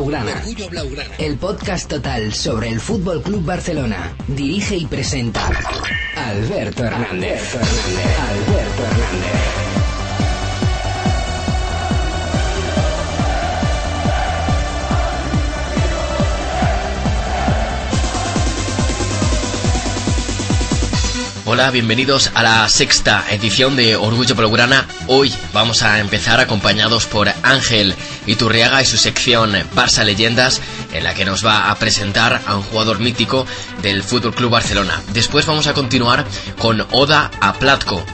cbp.gov/careers. Orgullo Blaugrana. El podcast total sobre el Fútbol Club Barcelona. Dirige y presenta Alberto Hernández. Alberto Hernández. Alberto Hernández. Hola, bienvenidos a la sexta edición de Orgullo Blaugrana. Hoy vamos a empezar acompañados por Ángel Iturriaga y su sección Barça Leyendas, en la que nos va a presentar a un jugador mítico del Fútbol Club Barcelona. Después vamos a continuar con Oda a Platko,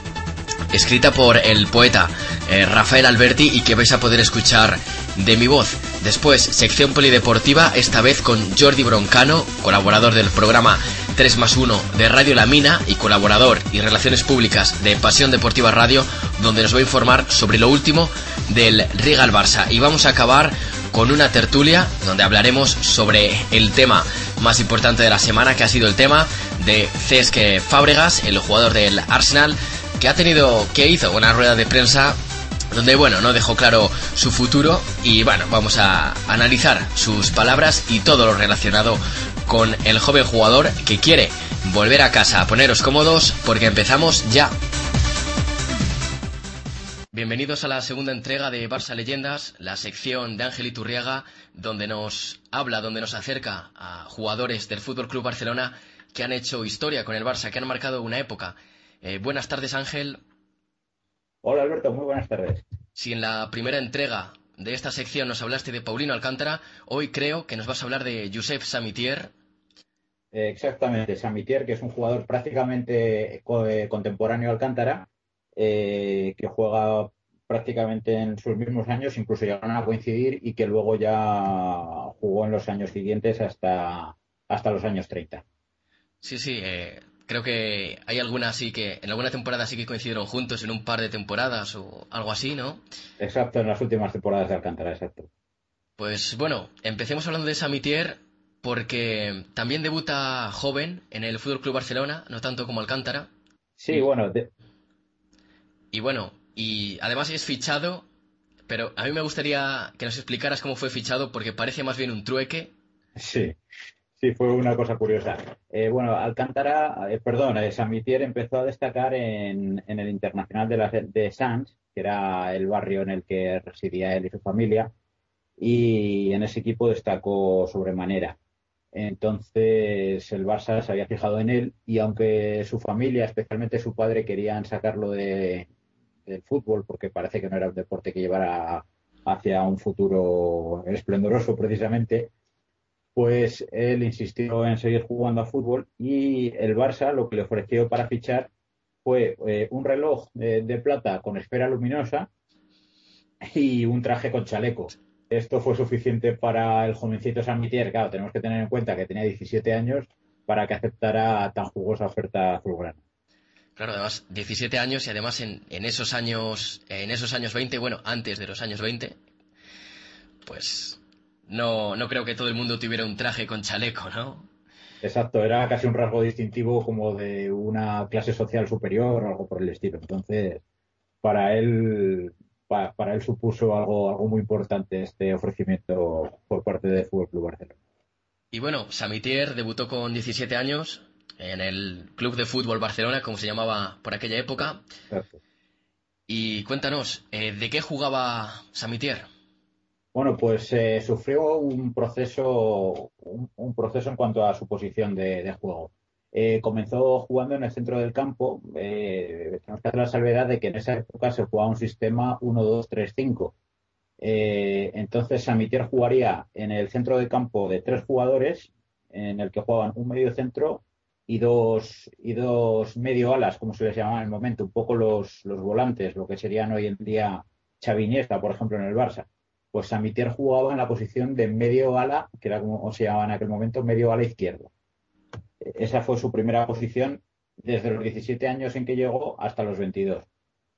escrita por el poeta eh, Rafael Alberti y que vais a poder escuchar de mi voz. Después, sección polideportiva, esta vez con Jordi Broncano, colaborador del programa 3 más 1 de Radio La Mina y colaborador y relaciones públicas de Pasión Deportiva Radio, donde nos va a informar sobre lo último del Regal Barça. Y vamos a acabar con una tertulia donde hablaremos sobre el tema más importante de la semana, que ha sido el tema de Cesc Fábregas, el jugador del Arsenal, que ha tenido, que hizo una rueda de prensa donde bueno, no dejó claro su futuro y bueno, vamos a analizar sus palabras y todo lo relacionado con el joven jugador que quiere volver a casa, a poneros cómodos porque empezamos ya. Bienvenidos a la segunda entrega de Barça Leyendas, la sección de Ángel Iturriaga, donde nos habla, donde nos acerca a jugadores del Fútbol Club Barcelona que han hecho historia con el Barça, que han marcado una época. Eh, buenas tardes, Ángel. Hola Alberto, muy buenas tardes. Si en la primera entrega de esta sección nos hablaste de Paulino Alcántara, hoy creo que nos vas a hablar de Josep Samitier. Eh, exactamente, Samitier, que es un jugador prácticamente eh, contemporáneo a Alcántara, eh, que juega prácticamente en sus mismos años, incluso llegaron a coincidir y que luego ya jugó en los años siguientes hasta, hasta los años 30. Sí, sí, eh, creo que hay alguna así que, en alguna temporada sí que coincidieron juntos en un par de temporadas o algo así, ¿no? Exacto, en las últimas temporadas de Alcántara, exacto. Pues bueno, empecemos hablando de Samitier porque también debuta joven en el Fútbol Club Barcelona, no tanto como Alcántara. Sí, bueno, Y bueno, y además es fichado, pero a mí me gustaría que nos explicaras cómo fue fichado porque parece más bien un trueque. Sí, sí, fue una cosa curiosa. Eh, bueno, Alcántara, eh, perdón, eh, Samitier empezó a destacar en, en el Internacional de, la, de Sants, que era el barrio en el que residía él y su familia, y en ese equipo destacó sobremanera. Entonces el Barça se había fijado en él y aunque su familia, especialmente su padre, querían sacarlo de, del fútbol porque parece que no era un deporte que llevara hacia un futuro esplendoroso precisamente, pues él insistió en seguir jugando a fútbol y el Barça lo que le ofreció para fichar fue eh, un reloj eh, de plata con esfera luminosa y un traje con chaleco. Esto fue suficiente para el jovencito Samitier. Claro, tenemos que tener en cuenta que tenía 17 años para que aceptara tan jugosa oferta azulgrana. Claro, además 17 años y además en, en esos años, en esos años 20, bueno, antes de los años 20, pues no, no creo que todo el mundo tuviera un traje con chaleco, ¿no? Exacto, era casi un rasgo distintivo como de una clase social superior o algo por el estilo. Entonces, para él, pa- para él supuso algo, algo muy importante este ofrecimiento por parte del Fútbol Club Barcelona. Y bueno, Samitier debutó con 17 años en el Club de Fútbol Barcelona, como se llamaba por aquella época. Exacto. Y cuéntanos, eh, ¿de qué jugaba Samitier? Bueno, pues eh, sufrió un proceso, un, proceso en cuanto a su posición de, juego. Eh, comenzó jugando en el centro del campo. tenemos que hacer la salvedad de que en esa época se jugaba un sistema 1-2-3-5. entonces, Samitier jugaría en el centro del campo de tres jugadores, en el que jugaban un medio centro y dos, y dos medio alas, como se les llamaba en el momento, un poco los, los volantes, lo que serían hoy en día Chaviniesta, por ejemplo, en el Barça. Pues Samitier jugaba en la posición de medio ala, que era como se llamaba en aquel momento, medio ala izquierdo. Esa fue su primera posición desde los 17 años en que llegó hasta los 22.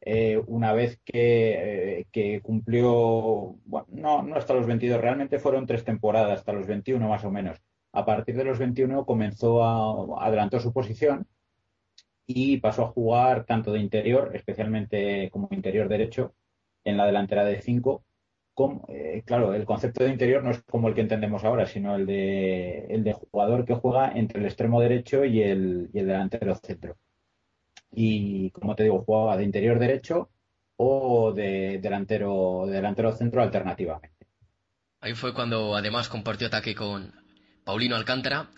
Eh, una vez que, eh, que cumplió, bueno, no, no hasta los 22, realmente fueron tres temporadas, hasta los 21 más o menos a partir de los 21 comenzó a adelantó su posición y pasó a jugar tanto de interior, especialmente como interior derecho, en la delantera de 5. Eh, claro, el concepto de interior no es como el que entendemos ahora, sino el de, el de jugador que juega entre el extremo derecho y el, y el delantero centro. Y como te digo, jugaba de interior derecho o de delantero, delantero centro alternativamente. Ahí fue cuando además compartió ataque con Paulino Alcántara.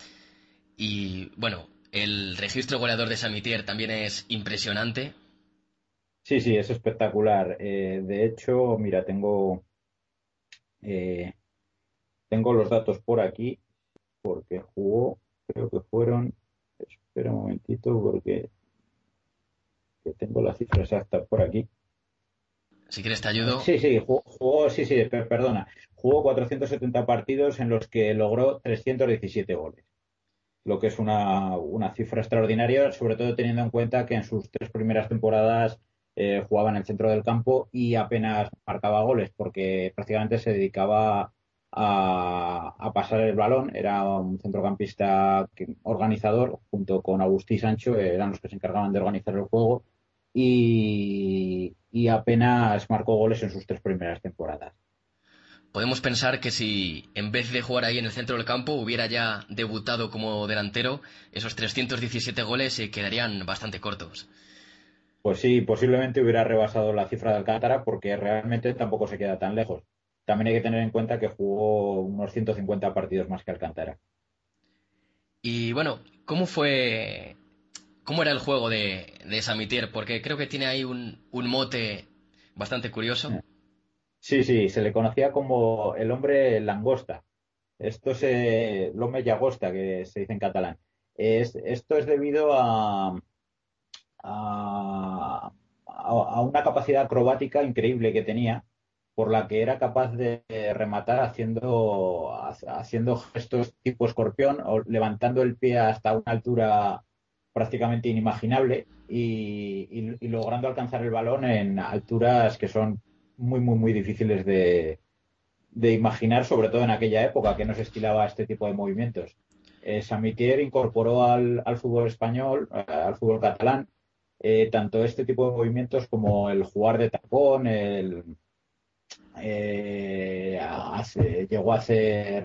Y bueno, el registro goleador de Samitier también es impresionante. Sí, sí, es espectacular. Eh, de hecho, mira, tengo, eh, tengo los datos por aquí, porque jugó, creo que fueron, espera un momentito, porque tengo la cifra exacta por aquí. Si quieres te ayudo. Sí, sí, jugó, sí, sí, perdona. Jugó 470 partidos en los que logró 317 goles. Lo que es una, cifra extraordinaria, sobre todo teniendo en cuenta que en sus tres primeras temporadas eh, jugaba en el centro del campo y apenas marcaba goles, porque prácticamente se dedicaba a, pasar el balón. Era un centrocampista organizador, junto con Agustí Sancho, eran los que se encargaban de organizar el juego y, apenas marcó goles en sus tres primeras temporadas. Podemos pensar que si en vez de jugar ahí en el centro del campo hubiera ya debutado como delantero, esos 317 goles se quedarían bastante cortos. Pues sí, posiblemente hubiera rebasado la cifra de Alcántara porque realmente tampoco se queda tan lejos. También hay que tener en cuenta que jugó unos 150 partidos más que Alcántara. Y bueno, ¿cómo fue ¿Cómo era el juego de, de Samitier? Porque creo que tiene ahí un, mote bastante curioso. Sí, sí, se le conocía como el hombre langosta. Esto es el hombre llagosta, que se dice en catalán. esto es debido a, a, una capacidad acrobática increíble que tenía, por la que era capaz de rematar haciendo, haciendo gestos tipo escorpión o levantando el pie hasta una altura prácticamente inimaginable y, logrando alcanzar el balón en alturas que son muy, muy, muy difíciles de, imaginar, sobre todo en aquella época que no se estilaba este tipo de movimientos. Eh, Samitier incorporó al, fútbol español, al fútbol catalán, eh, tanto este tipo de movimientos como el jugar de tapón, el, eh, llegó a hacer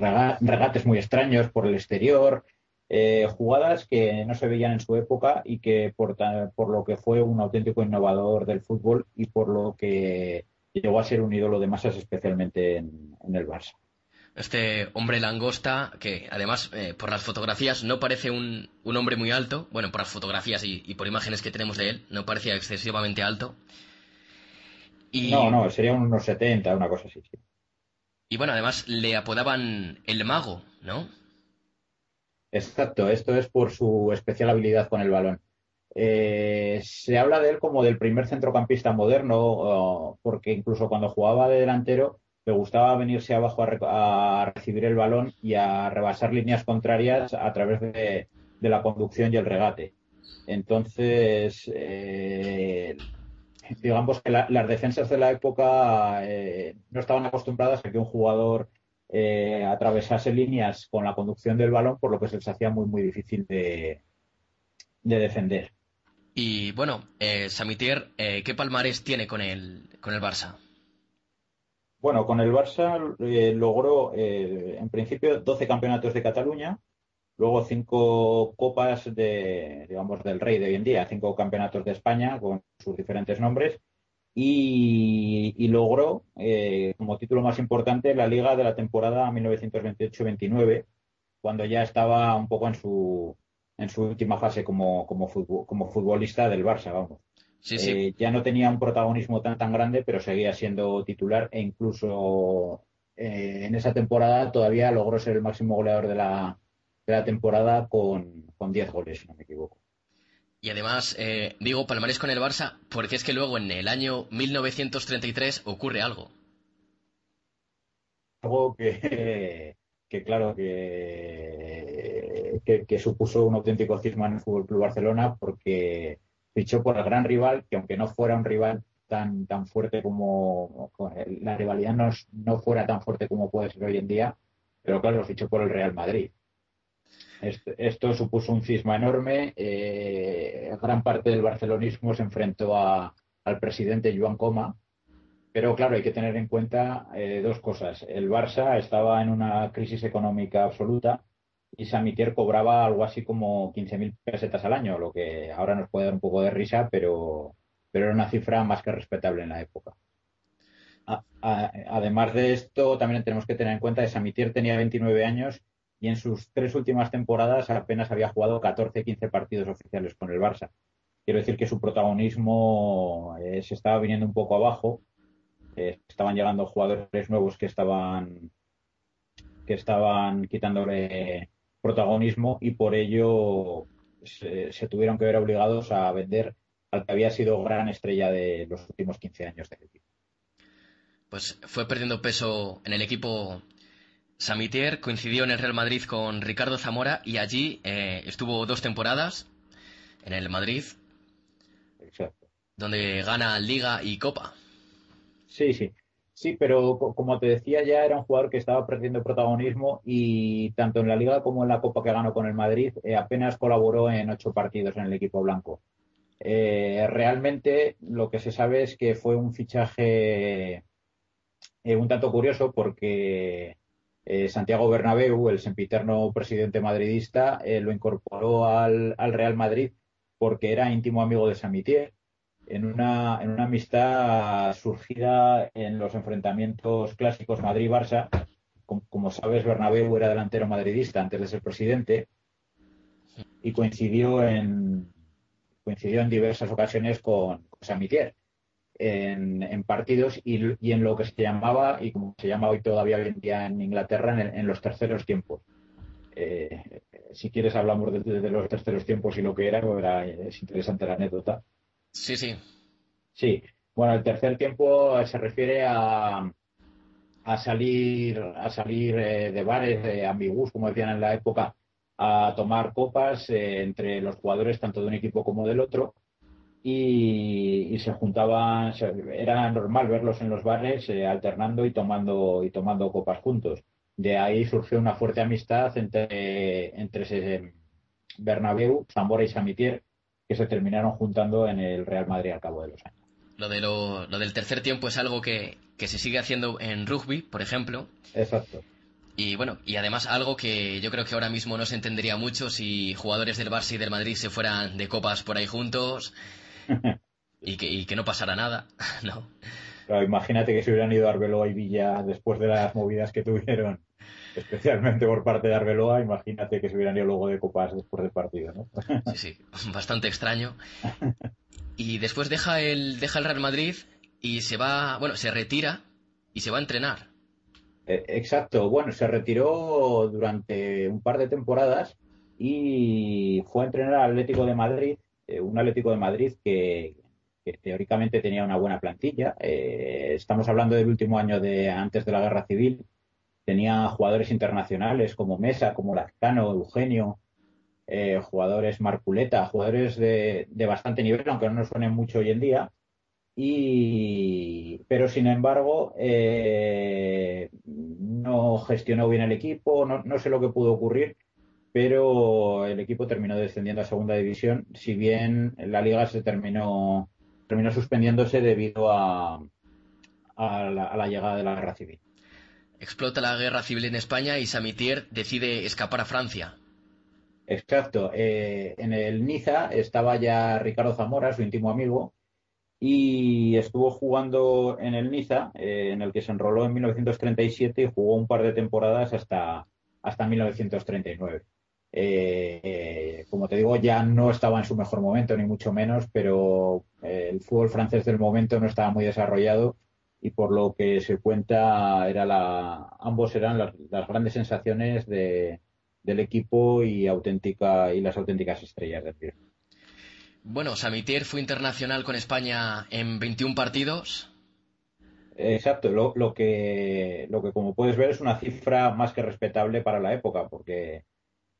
regates muy extraños por el exterior, eh, jugadas que no se veían en su época y que por, por lo que fue un auténtico innovador del fútbol y por lo que llegó a ser un ídolo de masas especialmente en, el Barça. Este hombre langosta, que además eh, por las fotografías no parece un, hombre muy alto, bueno, por las fotografías y, por imágenes que tenemos de él, no parecía excesivamente alto. Y... No, no, sería unos 70, una cosa así. Sí. Y bueno, además le apodaban el mago, ¿no? Exacto, esto es por su especial habilidad con el balón. Eh, se habla de él como del primer centrocampista moderno, porque incluso cuando jugaba de delantero le gustaba venirse abajo a, recibir el balón y a rebasar líneas contrarias a través de, la conducción y el regate. Entonces, eh, digamos que las defensas de la época eh, no estaban acostumbradas a que un jugador eh, atravesase líneas con la conducción del balón, por lo que se les hacía muy, muy difícil de, defender. Y bueno, Samitier, ¿qué palmarés tiene con el, con el Barça? Bueno, con el Barça logró en principio 12 campeonatos de Cataluña, luego cinco copas de, digamos, del rey de hoy en día, cinco campeonatos de España con sus diferentes nombres y, logró eh, como título más importante la liga de la temporada 1928-29, cuando ya estaba un poco en su, en su última fase como, como, como futbolista del Barça, vamos. Eh, ya no tenía un protagonismo tan tan grande, pero seguía siendo titular e incluso eh, en esa temporada todavía logró ser el máximo goleador de la, de la temporada con, con 10 goles, si no me equivoco. Y además, eh, digo palmarés con el Barça porque es que luego en el año 1933 ocurre algo. Algo que, que claro, que, que, supuso un auténtico cisma en el Fútbol Club Barcelona porque fichó por el gran rival, que aunque no fuera un rival tan, tan fuerte como la rivalidad no, no fuera tan fuerte como puede ser hoy en día, pero claro, fichó por el Real Madrid. Esto, supuso un cisma enorme. Eh, gran parte del barcelonismo se enfrentó al presidente Joan Coma. Pero claro, hay que tener en cuenta eh, dos cosas. El Barça estaba en una crisis económica absoluta y Samitier cobraba algo así como 15.000 pesetas al año, lo que ahora nos puede dar un poco de risa, pero, pero era una cifra más que respetable en la época. además de esto, también tenemos que tener en cuenta que Samitier tenía 29 años y en sus tres últimas temporadas apenas había jugado 14-15 partidos oficiales con el Barça. Quiero decir que su protagonismo eh, se estaba viniendo un poco abajo. Eh, estaban llegando jugadores nuevos que estaban que estaban quitándole protagonismo y por ello se, se, tuvieron que ver obligados a vender al que había sido gran estrella de los últimos 15 años del equipo. Pues fue perdiendo peso en el equipo Samitier coincidió en el Real Madrid con Ricardo Zamora y allí eh, estuvo dos temporadas en el Madrid. Exacto. Donde gana Liga y Copa. Sí, sí. Sí, pero como te decía, ya era un jugador que estaba perdiendo protagonismo y tanto en la Liga como en la Copa que ganó con el Madrid eh, apenas colaboró en ocho partidos en el equipo blanco. Eh, realmente lo que se sabe es que fue un fichaje un tanto curioso porque eh, Santiago Bernabéu, el sempiterno presidente madridista, eh, lo incorporó al, Real Madrid porque era íntimo amigo de Samitier, en una, en una amistad surgida en los enfrentamientos clásicos Madrid-Barça. Como, sabes, Bernabéu era delantero madridista antes de ser presidente y coincidió en, coincidió en diversas ocasiones con, con Samitier en, partidos y, en lo que se llamaba, y como se llama hoy todavía hoy en día en Inglaterra, en, los terceros tiempos. Eh, si quieres hablamos de, los terceros tiempos y lo que era, pues era, es interesante la anécdota. Sí, sí. Sí, bueno, el tercer tiempo se refiere a, a salir, a salir eh, de bares, de ambigus, como decían en la época, a tomar copas eh, entre los jugadores tanto de un equipo como del otro y, se juntaban, era normal verlos en los bares eh, alternando y tomando, y tomando copas juntos. De ahí surgió una fuerte amistad entre, entre Bernabéu, Zamora y Samitier, que se terminaron juntando en el Real Madrid al cabo de los años. Lo, de lo, del tercer tiempo es algo que, que se sigue haciendo en rugby, por ejemplo. Exacto. Y bueno, y además algo que yo creo que ahora mismo no se entendería mucho si jugadores del Barça y del Madrid se fueran de copas por ahí juntos y, que, que no pasara nada, ¿no? imagínate que se hubieran ido a Arbeloa y Villa después de las movidas que tuvieron, especialmente por parte de Arbeloa, imagínate que se hubieran ido luego de copas después del partido, ¿no? sí, sí, bastante extraño. Y después deja el, deja el Real Madrid y se va, bueno, se retira y se va a entrenar. Eh, exacto, bueno, se retiró durante un par de temporadas y fue a entrenar al Atlético de Madrid eh, un Atlético de Madrid que, teóricamente tenía una buena plantilla. Eh, estamos hablando del último año de antes de la Guerra Civil. Tenía jugadores internacionales como Mesa, como Lazcano, Eugenio, eh, jugadores Marculeta, jugadores de, bastante nivel, aunque no nos suenen mucho hoy en día. Y, pero sin embargo, no gestionó bien el equipo, no, sé lo que pudo ocurrir pero el equipo terminó descendiendo a segunda división, si bien la liga se terminó, terminó suspendiéndose debido a, a, la, llegada de la guerra civil. Explota la guerra civil en España y Samitier decide escapar a Francia. Exacto. Eh, en el Niza estaba ya Ricardo Zamora, su íntimo amigo, y estuvo jugando en el Niza, eh, en el que se enroló en 1937 y jugó un par de temporadas hasta, hasta 1939. Eh, como te digo, ya no estaba en su mejor momento, ni mucho menos, pero el fútbol francés del momento no estaba muy desarrollado y por lo que se cuenta, era la, ambos eran las, las grandes sensaciones de, del equipo y auténtica y las auténticas estrellas del Pirlo. Bueno, Samitier fue internacional con España en 21 partidos. Exacto, lo, lo, que, lo que como puedes ver es una cifra más que respetable para la época, porque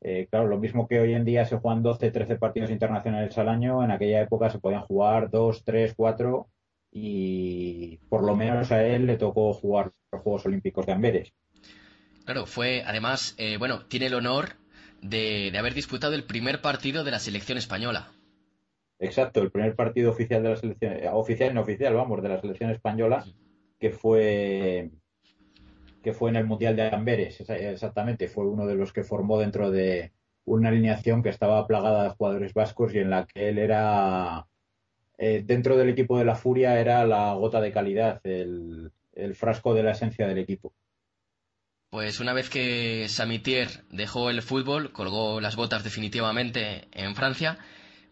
eh, claro, lo mismo que hoy en día se juegan 12, 13 partidos internacionales al año, en aquella época se podían jugar 2, 3, 4 y por lo menos a él le tocó jugar los Juegos Olímpicos de Amberes. Claro, fue, además, eh, bueno, tiene el honor de, haber disputado el primer partido de la selección española. Exacto, el primer partido oficial de la selección, eh, oficial no oficial, vamos, de la selección española, que fue que fue en el Mundial de Amberes, exactamente, fue uno de los que formó dentro de una alineación que estaba plagada de jugadores vascos y en la que él era, eh, dentro del equipo de la Furia, era la gota de calidad, el frasco de la esencia del equipo. Pues una vez que Samitier dejó el fútbol, colgó las botas definitivamente en Francia,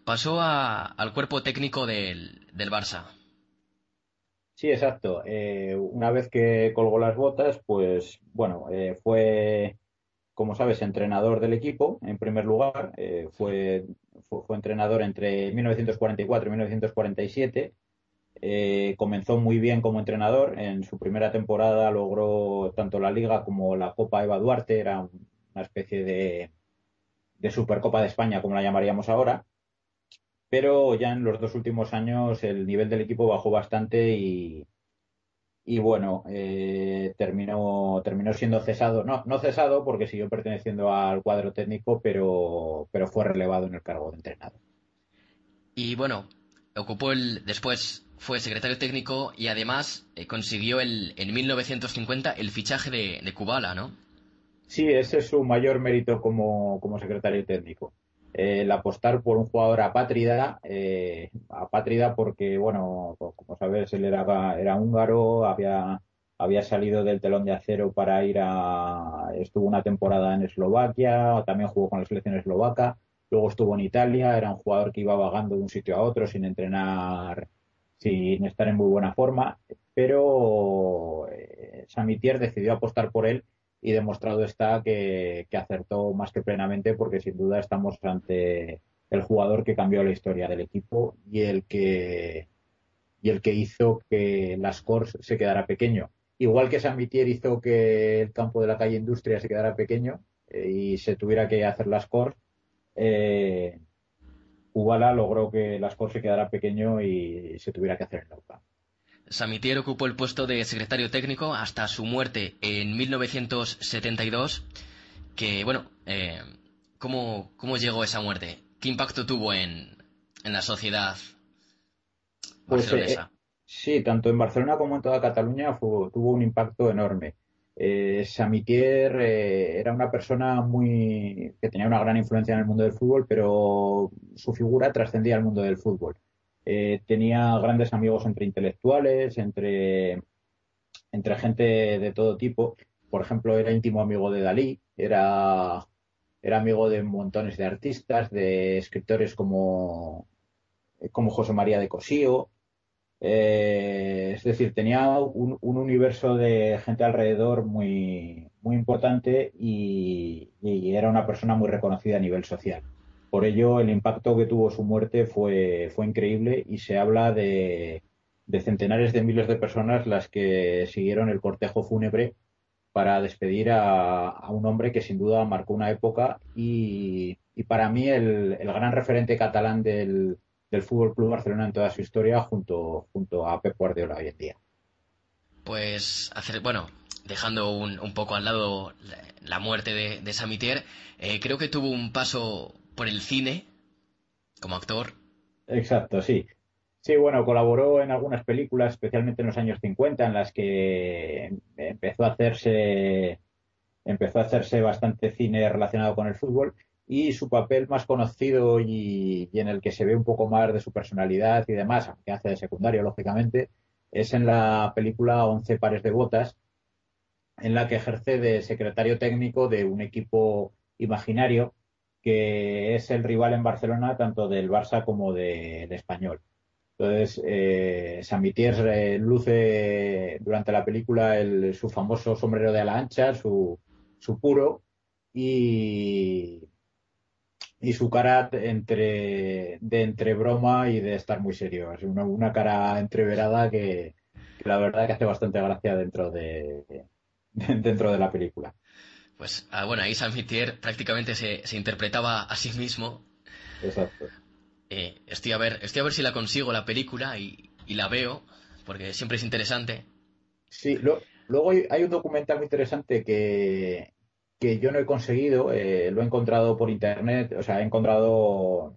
pasó al cuerpo técnico del, Barça. Sí, exacto. Eh, una vez que colgó las botas, pues bueno, eh, fue, como sabes, entrenador del equipo en primer lugar. Eh, fue, fue, entrenador entre 1944 y 1947 eh, comenzó muy bien como entrenador. En su primera temporada logró tanto la Liga como la Copa Eva Duarte. Era una especie de, de Supercopa de España, como la llamaríamos ahora. Pero ya en los dos últimos años el nivel del equipo bajó bastante y, y bueno, eh, terminó, terminó siendo cesado. No, no cesado porque siguió perteneciendo al cuadro técnico, pero, pero fue relevado en el cargo de entrenador. Y bueno, ocupó el, después fue secretario técnico y además eh, consiguió el, en 1950 el fichaje de, de, Kubala, ¿no? Sí, ese es su mayor mérito como, como secretario técnico. El apostar por un jugador apátrida, eh, apátrida porque, bueno, como sabes, él era, era húngaro, había, había salido del telón de acero para ir a. estuvo una temporada en Eslovaquia, también jugó con la selección eslovaca, luego estuvo en Italia, era un jugador que iba vagando de un sitio a otro sin entrenar sin estar en muy buena forma, pero eh, Samitier decidió apostar por él y demostrado está que, acertó más que plenamente porque sin duda estamos ante el jugador que cambió la historia del equipo y el que y el que hizo que las Cors se quedara pequeño. Igual que Samitier hizo que el campo de la calle Industria se quedara pequeño eh, y se tuviera que hacer las Cors, eh, logró que las cosas se quedara pequeño y se tuviera que hacer en la Samitier ocupó el puesto de secretario técnico hasta su muerte en 1972. Que, bueno, eh, ¿cómo, llegó esa muerte? ¿Qué impacto tuvo en, la sociedad pues, eh, sí, tanto en Barcelona como en toda Cataluña tuvo un impacto enorme. Eh, Samitier eh, era una persona muy que tenía una gran influencia en el mundo del fútbol, pero su figura trascendía al mundo del fútbol. Eh, tenía grandes amigos entre intelectuales, entre, entre gente de todo tipo. Por ejemplo, era íntimo amigo de Dalí, era, era amigo de montones de artistas, de escritores como, como José María de Cosío, eh, es decir, tenía un, universo de gente alrededor muy, muy importante y, era una persona muy reconocida a nivel social. Por ello, el impacto que tuvo su muerte fue, fue increíble y se habla de, centenares de miles de personas las que siguieron el cortejo fúnebre para despedir a, un hombre que sin duda marcó una época y, para mí el gran referente catalán del, del Fútbol Club Barcelona en toda su historia junto, junto a Pep Guardiola hoy en día. Pues hacer, bueno, dejando un, un poco al lado la, muerte de, de Samitier, eh, creo que tuvo un paso por el cine como actor. Exacto, sí. Sí, bueno, colaboró en algunas películas, especialmente en los años 50, en las que empezó a hacerse empezó a hacerse bastante cine relacionado con el fútbol y su papel más conocido y, en el que se ve un poco más de su personalidad y demás, aunque hace de secundario, lógicamente, es en la película Once pares de botas, en la que ejerce de secretario técnico de un equipo imaginario que es el rival en Barcelona tanto del Barça como del Español. Entonces, eh, Samitier eh, luce durante la película el, su famoso sombrero de ala ancha, su, su puro, y, su cara de entre broma y de estar muy serio. Es una, una cara entreverada que, la verdad que hace bastante gracia dentro de, dentro de la película. Pues ah, bueno, ahí Samitier prácticamente se, se interpretaba a sí mismo. Exacto. Eh, estoy a ver, estoy a ver si la consigo la película y, la veo, porque siempre es interesante. Sí, luego hay, un documental muy interesante que, que yo no he conseguido, eh, lo he encontrado por internet, o sea, he encontrado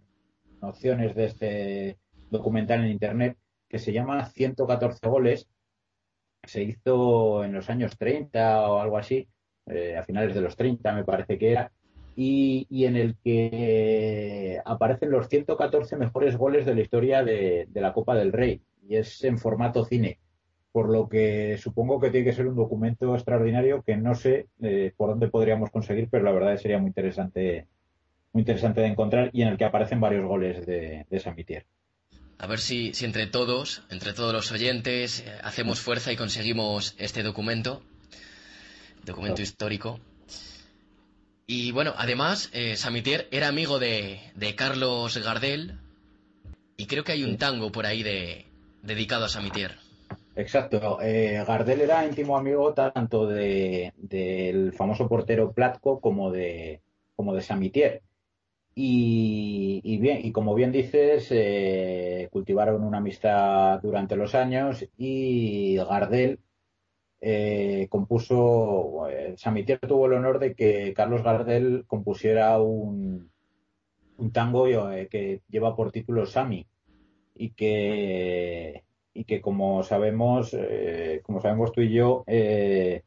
nociones de este documental en internet que se llama 114 goles. Se hizo en los años 30 o algo así, eh, a finales de los 30 me parece que era, y, en el que aparecen los 114 mejores goles de la historia de, la Copa del Rey, y es en formato cine por lo que supongo que tiene que ser un documento extraordinario que no sé eh, por dónde podríamos conseguir, pero la verdad sería muy interesante, muy interesante de encontrar y en el que aparecen varios goles de, de Samitier. A ver si, si, entre todos, entre todos los oyentes, eh, hacemos fuerza y conseguimos este documento, documento histórico. Y bueno, además, eh, Samitier era amigo de, de, Carlos Gardel y creo que hay un tango por ahí de, dedicado a Samitier. Exacto. Eh, Gardel era íntimo amigo tanto del famoso portero Platko como de, como de Samitier. Y, bien, y como bien dices, eh, cultivaron una amistad durante los años y Gardel eh, compuso, Samitier tuvo el honor de que Carlos Gardel compusiera un, un tango que lleva por título Sami y que y que como sabemos, eh, como sabemos tú y yo, eh,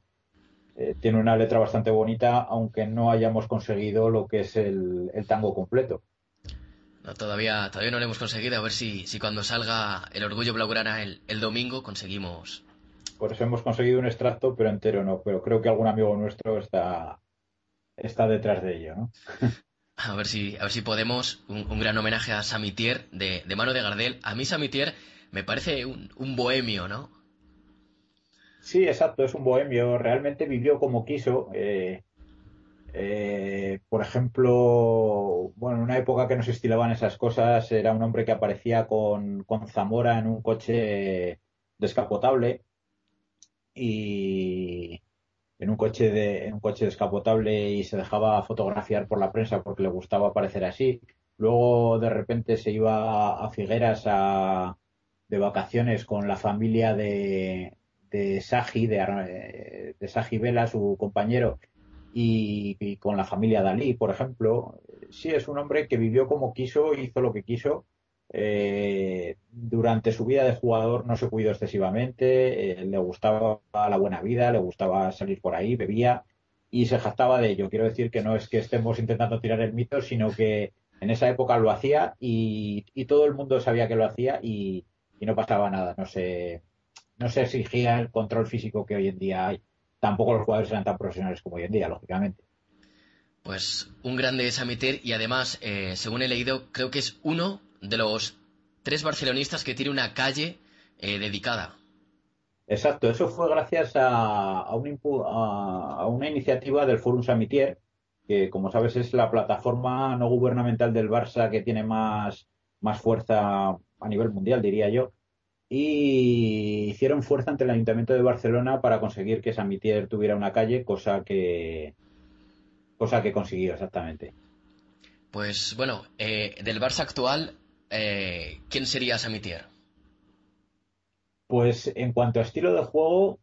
eh, tiene una letra bastante bonita, aunque no hayamos conseguido lo que es el, tango completo. Todavía, todavía no lo hemos conseguido. A ver si, si cuando salga el Orgullo Blaugrana el domingo conseguimos. Por eso hemos conseguido un extracto, pero entero no. Pero creo que algún amigo nuestro está, está detrás de ello, ¿no? A ver si, a ver si podemos un, gran homenaje a Samitier de, de mano de Gardel. A mí Samitier me parece un, bohemio, ¿no? Sí, exacto, es un bohemio. Realmente vivió como quiso. Eh, eh, por ejemplo, bueno, en una época que no se estilaban esas cosas, era un hombre que aparecía con, Zamora en un coche descapotable y en un coche de en un coche descapotable y se dejaba fotografiar por la prensa porque le gustaba aparecer así. Luego de repente se iba a Figueras a, de vacaciones con la familia de, de Saji, de, de Saji Vela, su compañero, y, con la familia Dalí, por ejemplo. Sí, es un hombre que vivió como quiso, hizo lo que quiso. Eh, durante su vida de jugador no se cuidó excesivamente, eh, le gustaba la buena vida, le gustaba salir por ahí, bebía y se jactaba de ello. Quiero decir que no es que estemos intentando tirar el mito, sino que en esa época lo hacía y, todo el mundo sabía que lo hacía y, y no pasaba nada, no se, no se exigía el control físico que hoy en día hay. Tampoco los jugadores eran tan profesionales como hoy en día, lógicamente. Pues un grande Samiter y además, eh, según he leído, creo que es uno de los tres barcelonistas que tiene una calle eh, dedicada. Exacto, eso fue gracias a, a, a, una iniciativa del Forum Samitier, que como sabes es la plataforma no gubernamental del Barça que tiene más, más fuerza a nivel mundial, diría yo, y hicieron fuerza ante el Ayuntamiento de Barcelona para conseguir que Samitier tuviera una calle, cosa que cosa que consiguió exactamente. Pues bueno, eh, del Barça actual, eh, ¿quién sería Samitier? Pues en cuanto a estilo de juego,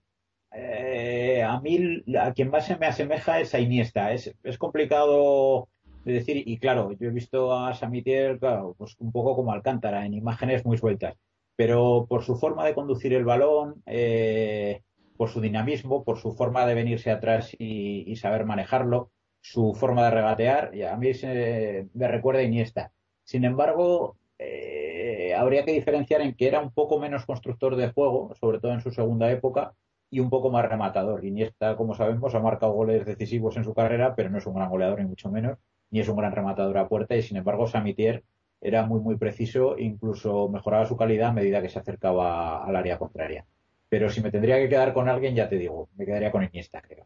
eh, a mí a quien más se me asemeja es a Iniesta. Es, es complicado de decir, y claro, yo he visto a Samitier, claro, pues un poco como Alcántara, en imágenes muy sueltas, pero por su forma de conducir el balón, eh, por su dinamismo, por su forma de venirse atrás y, saber manejarlo, su forma de regatear, a mí se, me recuerda a Iniesta. Sin embargo, eh, habría que diferenciar en que era un poco menos constructor de juego, sobre todo en su segunda época, y un poco más rematador. Iniesta, como sabemos, ha marcado goles decisivos en su carrera, pero no es un gran goleador ni mucho menos, ni es un gran rematador a puerta, y sin embargo, Samitier era muy, muy preciso, incluso mejoraba su calidad a medida que se acercaba al área contraria. Pero si me tendría que quedar con alguien, ya te digo, me quedaría con Iniesta, creo.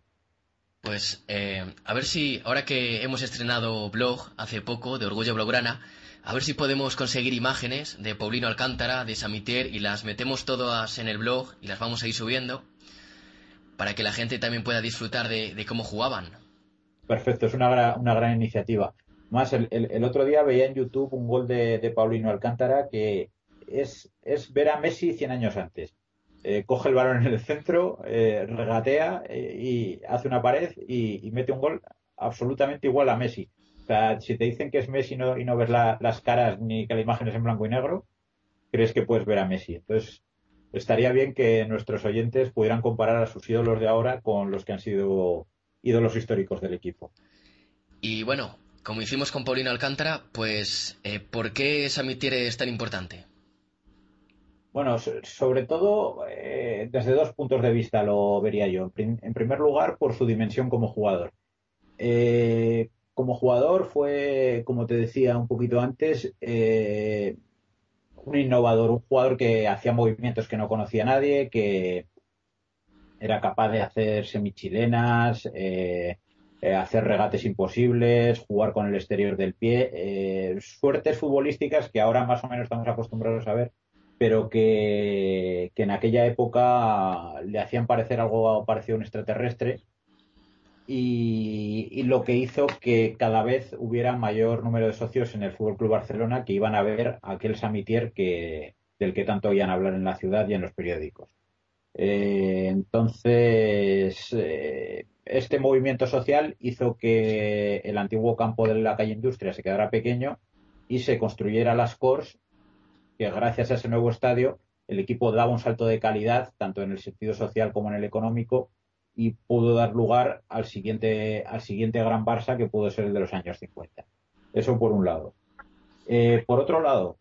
Pues eh, a ver si, ahora que hemos estrenado blog hace poco de Orgullo Blaugrana, a ver si podemos conseguir imágenes de Paulino Alcántara, de Samitier, y las metemos todas en el blog y las vamos a ir subiendo para que la gente también pueda disfrutar de, cómo jugaban. Perfecto, es una, gran iniciativa. Más, el, otro día veía en YouTube un gol de, Paulino Alcántara que es, es, ver a Messi 100 años antes. Eh, coge el balón en el centro, eh, regatea eh, y hace una pared y, mete un gol absolutamente igual a Messi. O sea, si te dicen que es Messi no, y no ves las caras ni que la imagen es en blanco y negro, crees que puedes ver a Messi. Entonces, estaría bien que nuestros oyentes pudieran comparar a sus ídolos de ahora con los que han sido ídolos históricos del equipo. Y bueno, como hicimos con Paulino Alcántara, pues eh, ¿por qué Samitier es tan importante? Bueno, sobre todo eh, desde dos puntos de vista lo vería yo. En primer lugar, por su dimensión como jugador. Eh, como jugador fue, como te decía un poquito antes, un innovador, un jugador que hacía movimientos que no conocía nadie, que era capaz de hacer semichilenas, eh, eh, hacer regates imposibles, jugar con el exterior del pie, eh, suertes futbolísticas que ahora más o menos estamos acostumbrados a ver, pero que, en aquella época le hacían parecer algo parecido a un extraterrestre. Y, lo que hizo que cada vez hubiera mayor número de socios en el Fútbol Club Barcelona que iban a ver aquel Samitier que, del que tanto oían hablar en la ciudad y en los periódicos. Eh, entonces, este movimiento social hizo que el antiguo campo de la calle Industria se quedara pequeño y se construyera las Cors, que gracias a ese nuevo estadio el equipo daba un salto de calidad, tanto en el sentido social como en el económico, y pudo dar lugar al siguiente, al siguiente gran Barça, que pudo ser el de los años 50. Eso por un lado. Eh, por otro lado,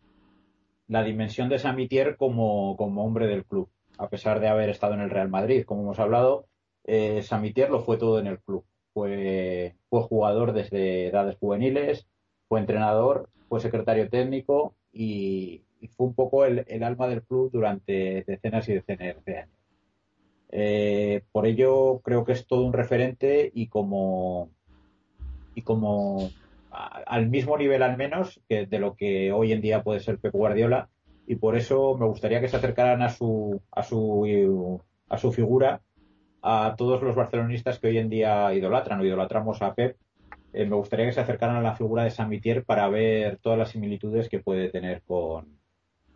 la dimensión de Samitier como, como hombre del club, a pesar de haber estado en el Real Madrid, como hemos hablado, eh, Samitier lo fue todo en el club. Fue, fue jugador desde edades juveniles, fue entrenador, fue secretario técnico y, fue un poco el, alma del club durante decenas y decenas de años. Eh, por ello creo que es todo un referente y como y como al mismo nivel al menos que de lo que hoy en día puede ser Pep Guardiola y por eso me gustaría que se acercaran a su a su a su figura a todos los barcelonistas que hoy en día idolatran o idolatramos a Pep, eh, me gustaría que se acercaran a la figura de Samitier para ver todas las similitudes que puede tener con,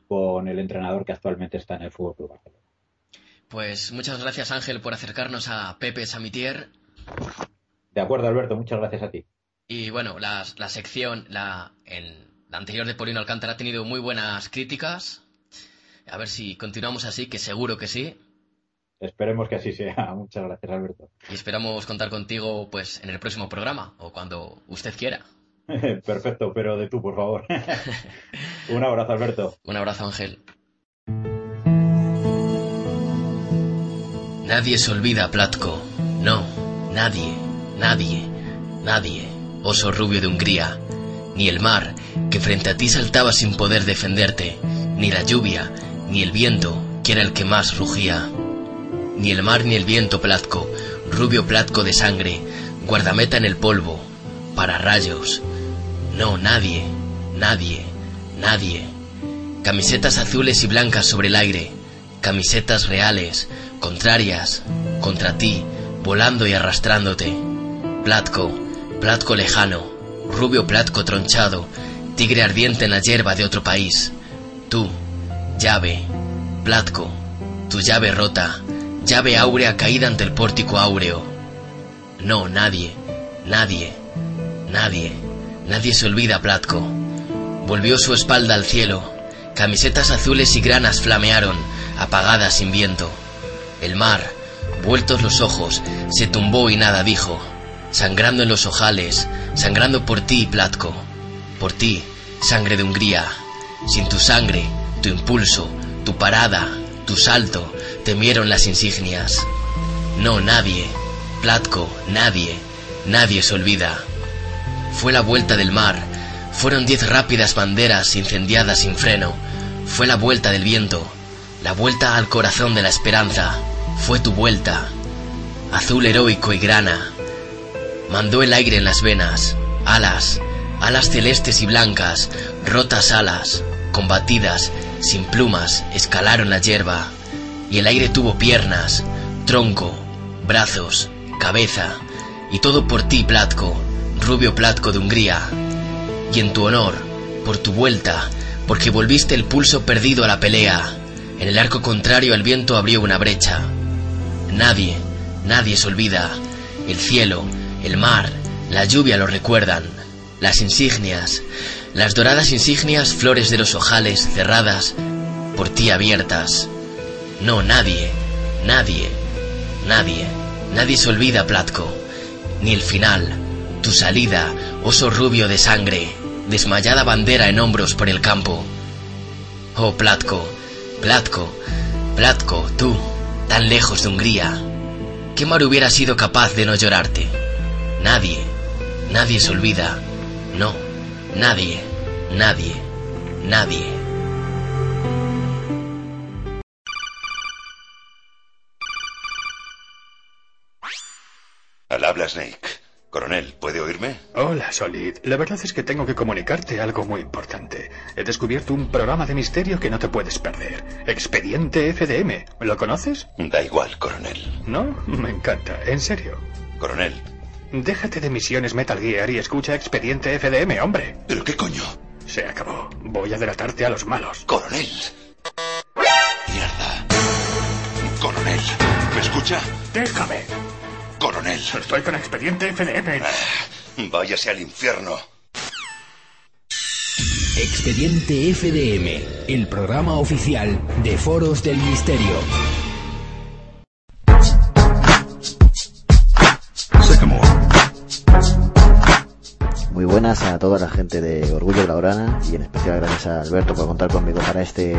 con el entrenador que actualmente está en el Fútbol Club Barcelona. Pues muchas gracias Ángel por acercarnos a Pepe Samitier. De acuerdo, Alberto, muchas gracias a ti. Y bueno, la, sección, la, la anterior de Polino Alcántara ha tenido muy buenas críticas. A ver si continuamos así, que seguro que sí. Esperemos que así sea. Muchas gracias, Alberto. Y esperamos contar contigo pues en el próximo programa o cuando usted quiera. Perfecto, pero de tú, por favor. Un abrazo, Alberto. Un abrazo, Ángel. Nadie se olvida, Platko. No, nadie, nadie, nadie. Oso rubio de Hungría. Ni el mar, que frente a ti saltaba sin poder defenderte. Ni la lluvia, ni el viento, que era el que más rugía ni el mar ni el viento platco, rubio platco de sangre, guardameta en el polvo, para rayos. No, nadie, nadie, nadie. Camisetas azules y blancas sobre el aire, camisetas reales, contrarias, contra ti, volando y arrastrándote. Platco, platco lejano, rubio platco tronchado, tigre ardiente en la hierba de otro país. Tú, llave, platco, tu llave rota, llave áurea caída ante el pórtico áureo. No, nadie, nadie, nadie, nadie se olvida Platco. Volvió su espalda al cielo, camisetas azules y granas flamearon, apagadas sin viento. El mar, vueltos los ojos, se tumbó y nada dijo. sangrando en los ojales, sangrando por ti, Platko, por ti, sangre de Hungría. Sin tu sangre, tu impulso, tu parada, tu salto, temieron las insignias. No, nadie, Platko, nadie, nadie se olvida. Fue la vuelta del mar, fueron diez rápidas banderas incendiadas sin freno, fue la vuelta del viento, la vuelta al corazón de la esperanza, fue tu vuelta, azul heroico y grana, mandó el aire en las venas, alas, alas celestes y blancas, rotas alas, combatidas, sin plumas, escalaron la hierba, y el aire tuvo piernas, tronco, brazos, cabeza, y todo por ti, Platko, rubio Platko de Hungría, y en tu honor, por tu vuelta, porque volviste el pulso perdido a la pelea, en el arco contrario el viento abrió una brecha. Nadie, nadie se olvida, el cielo, el mar, la lluvia lo recuerdan, las insignias, las doradas insignias, flores de los ojales cerradas, por ti abiertas. No, nadie, nadie, nadie, nadie se olvida, Platko, ni el final, tu salida, oso rubio de sangre, desmayada bandera en hombros por el campo. Oh, Platko, Platko, Platko, tú, tan lejos de Hungría. ¿Qué mar hubiera sido capaz de no llorarte? Nadie, nadie se olvida. No, nadie, nadie, nadie. Al habla Snake. Coronel, ¿puede oírme? Hola, Solid. La verdad es que tengo que comunicarte algo muy importante. He descubierto un programa de misterio que no te puedes perder. Expediente FDM. ¿Lo conoces? Da igual, coronel. ¿No? Me encanta. En serio. Coronel. Déjate de misiones Metal Gear y escucha Expediente FDM, hombre. ¿Pero qué coño? Se acabó. Voy a delatarte a los malos. Coronel. Mierda. Coronel. ¿Me escucha? Déjame. Coronel. Estoy con Expediente FDM. Ah, váyase al infierno. Expediente FDM, el programa oficial de Foros del Misterio. Muy buenas a toda la gente de Orgullo Blaugrana y en especial gracias a Alberto por contar conmigo para este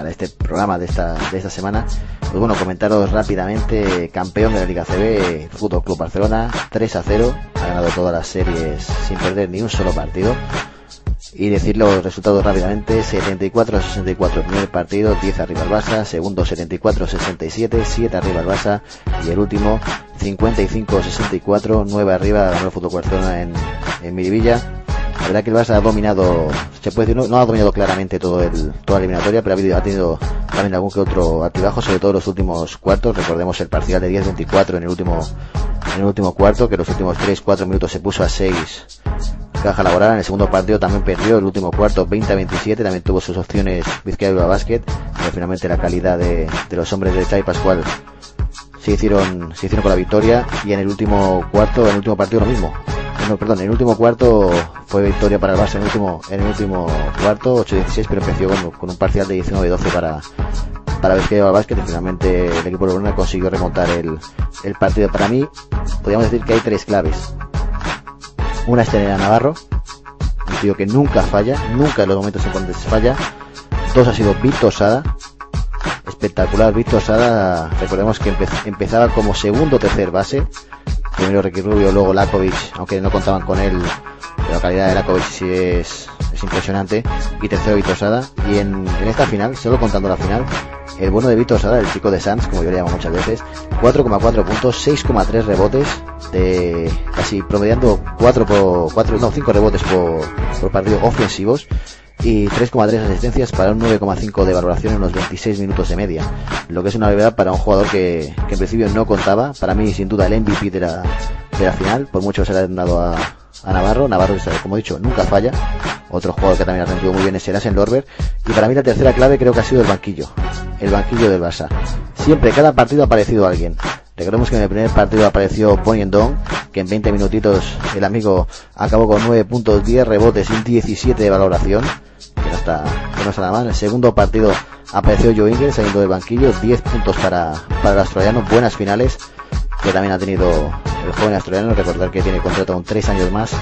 para este programa de esta de esta semana. Pues bueno, comentaros rápidamente, campeón de la Liga CB, Fútbol Club Barcelona, 3 a 0, ha ganado todas las series sin perder ni un solo partido. Y decir los resultados rápidamente, 74 a 64 el primer partido, 10 arriba el Barça, segundo 74 a 67, 7 arriba el Barça y el último 55 a 64, 9 arriba el Fútbol Barcelona en, en Miribilla. La verdad que el Barça ha dominado, se puede decir, no, ha dominado claramente todo el, toda la eliminatoria, pero ha, habido, ha tenido también algún que otro altibajo, sobre todo en los últimos cuartos. Recordemos el parcial de 10-24 en el último, en el último cuarto, que los últimos 3-4 minutos se puso a 6 Caja Laboral. En el segundo partido también perdió el último cuarto 20-27, también tuvo sus opciones Vizcaya Basket, pero finalmente la calidad de, de los hombres de Chay Pascual se hicieron, se hicieron con la victoria y en el último cuarto, en el último partido lo mismo. No, perdón, en el último cuarto fue victoria para el Barça en el último, en el último cuarto, 8-16, pero empezó con, con, un parcial de 19-12 para, para Vizcaya Basket y finalmente el equipo de Lorena consiguió remontar el, el partido. Para mí, podríamos decir que hay tres claves. Una es tener a Navarro, un tío que nunca falla, nunca en los momentos en donde se falla. Dos ha sido Víctor Sada, espectacular Víctor Sada. Recordemos que empe empezaba como segundo tercer base. Primero Ricky Rubio, luego Lakovic, aunque no contaban con él. La calidad de Lakovic sí es, es impresionante. Y tercero Víctor Sada. Y en, en, esta final, solo contando la final, el bueno de Víctor Sada, el chico de Sanz, como yo le llamo muchas veces, 4,4 puntos, 6,3 rebotes, de casi promediando 4 por 4, no, 5 rebotes por, por partido ofensivos y 3,3 asistencias para un 9,5 de valoración en los 26 minutos de media. Lo que es una novedad para un jugador que, que en principio no contaba. Para mí, sin duda, el MVP de la, de la final, por mucho que se le ha dado a, a Navarro. Navarro, como he dicho, nunca falla. Otro jugador que también ha rendido muy bien es Erasen Lorber. Y para mí la tercera clave creo que ha sido el banquillo. El banquillo del Barça. Siempre, cada partido ha aparecido alguien. Recordemos que en el primer partido apareció Bonnie Dong, que en 20 minutitos el amigo acabó con 9 puntos, 10 rebotes y 17 de valoración. Que no está, nada mal. En el segundo partido apareció Joe Ingles saliendo del banquillo, 10 puntos para, para el australiano, buenas finales, que también ha tenido el joven australiano, recordar que tiene contrato un tres años más.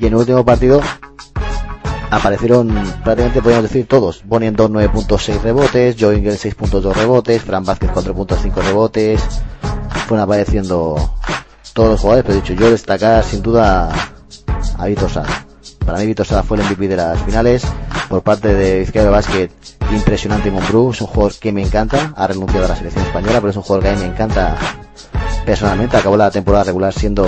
Y en el último partido aparecieron prácticamente podríamos decir todos. Bonnie en 9.6 rebotes, Joe Ingles 6.2 rebotes, Fran Vázquez 4.5 rebotes. Fueron apareciendo todos los jugadores, pero dicho, yo destacar sin duda a Vitor Sala. Para mí Vitor Sala fue el MVP de las finales. Por parte de Izquierdo Basket, impresionante Monbrú. Es un jugador que me encanta. Ha renunciado a la selección española, pero es un jugador que a mí me encanta personalmente. Acabó la temporada regular siendo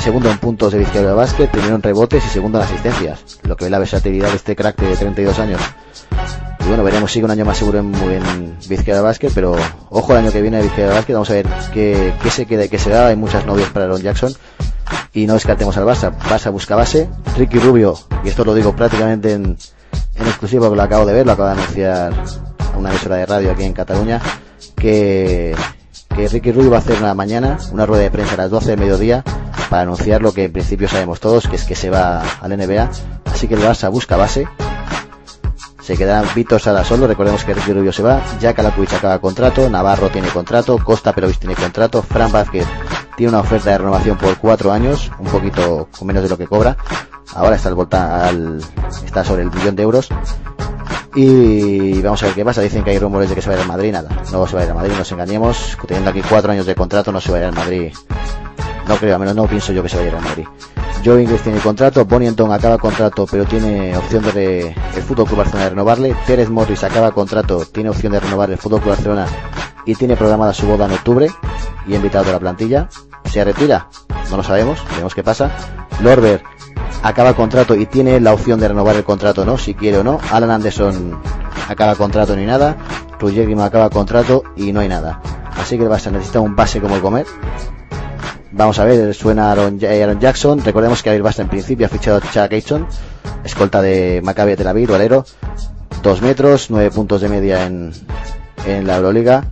segundo en puntos de Izquierdo Basket, primero en rebotes y segundo en asistencias. Lo que ve la versatilidad de este crack de 32 años. Y bueno, veremos sigue un año más seguro en, en Vizquera Basket, pero ojo el año que viene de Vizquera Basket, vamos a ver qué, qué se queda y qué se da. Hay muchas novias para Aaron Jackson y no descartemos al Barça. Barça busca base. Ricky Rubio, y esto lo digo prácticamente en, exclusiva porque lo acabo de ver, lo acaba de anunciar a una emisora de radio aquí en Cataluña, que, que Ricky Rubio va a hacer una mañana una rueda de prensa a las 12 de mediodía para anunciar lo que en principio sabemos todos, que es que se va al NBA. Así que el Barça busca base. Se quedarán Vito Sala solo, recordemos que Ricky Rubio se va, Jack Alacuich acaba contrato, Navarro tiene contrato, Costa Perovis tiene contrato, Fran Vázquez tiene una oferta de renovación por cuatro años, un poquito menos de lo que cobra. Ahora está, al, está sobre el millón de euros. Y vamos a ver qué pasa. Dicen que hay rumores de que se va a ir al Madrid. Nada, no se va a ir al Madrid, nos engañemos. Teniendo aquí cuatro años de contrato, no se va a ir al Madrid. No creo, a menos no pienso yo que se va a ir al Madrid. Joe Ingles tiene contrato, Bonington acaba contrato, pero tiene opción de el Fútbol Club Barcelona de renovarle. Pérez Morris acaba contrato, tiene opción de renovar el Fútbol Club Barcelona y tiene programada su boda en octubre y invitado a la plantilla. ¿Se retira? No lo sabemos, veremos qué pasa. Lorber acaba contrato y tiene la opción de renovar el contrato, ¿no? Si quiere o no. Alan Anderson acaba contrato ni nada. Grima acaba contrato y no hay nada. Así que el Barça necesita un base como el comer Vamos a ver, suena Aaron, Aaron Jackson. Recordemos que Basta en principio ha fichado a Aitson, escolta de Maccabi Tel Aviv, alero. Dos metros, nueve puntos de media en, en la Euroliga.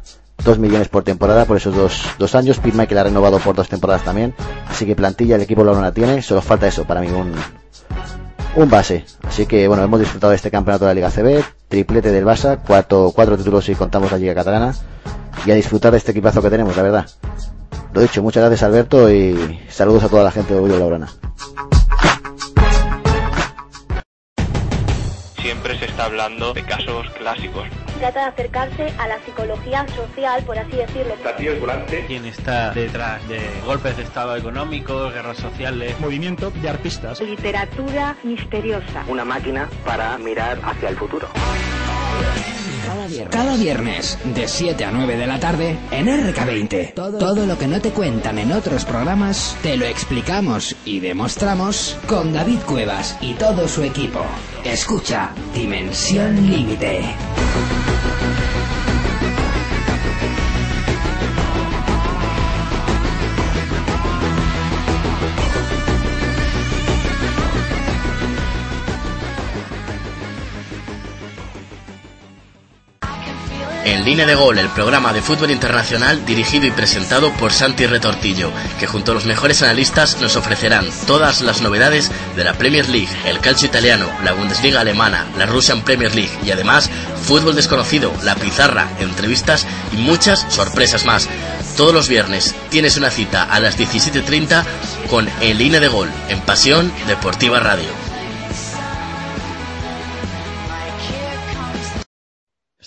Dos millones por temporada por esos dos, dos años. Pete Michael ha renovado por dos temporadas también. Así que plantilla el equipo la tiene. Solo falta eso para mí, un, un base. Así que bueno, hemos disfrutado de este campeonato de la Liga CB. Triplete del Barça. Cuatro, cuatro títulos si contamos la Liga Catalana. Y a disfrutar de este equipazo que tenemos, la verdad. Lo dicho, muchas gracias Alberto y saludos a toda la gente de Orgullo Laurana. Siempre se está hablando de casos clásicos. Trata de acercarse a la psicología social, por así decirlo. Platillos volante. ¿Quién está detrás de golpes de estado económicos, guerras sociales? Movimiento de artistas. Literatura misteriosa. Una máquina para mirar hacia el futuro. Cada viernes, de 7 a 9 de la tarde, en RK20. Todo lo que no te cuentan en otros programas, te lo explicamos y demostramos con David Cuevas y todo su equipo. Escucha Dimensión Límite. Línea de Gol, el programa de fútbol internacional dirigido y presentado por Santi Retortillo, que junto a los mejores analistas nos ofrecerán todas las novedades de la Premier League, el calcio italiano, la Bundesliga alemana, la Russian Premier League y además fútbol desconocido, la pizarra, entrevistas y muchas sorpresas más. Todos los viernes tienes una cita a las 17.30 con En Línea de Gol, en Pasión Deportiva Radio.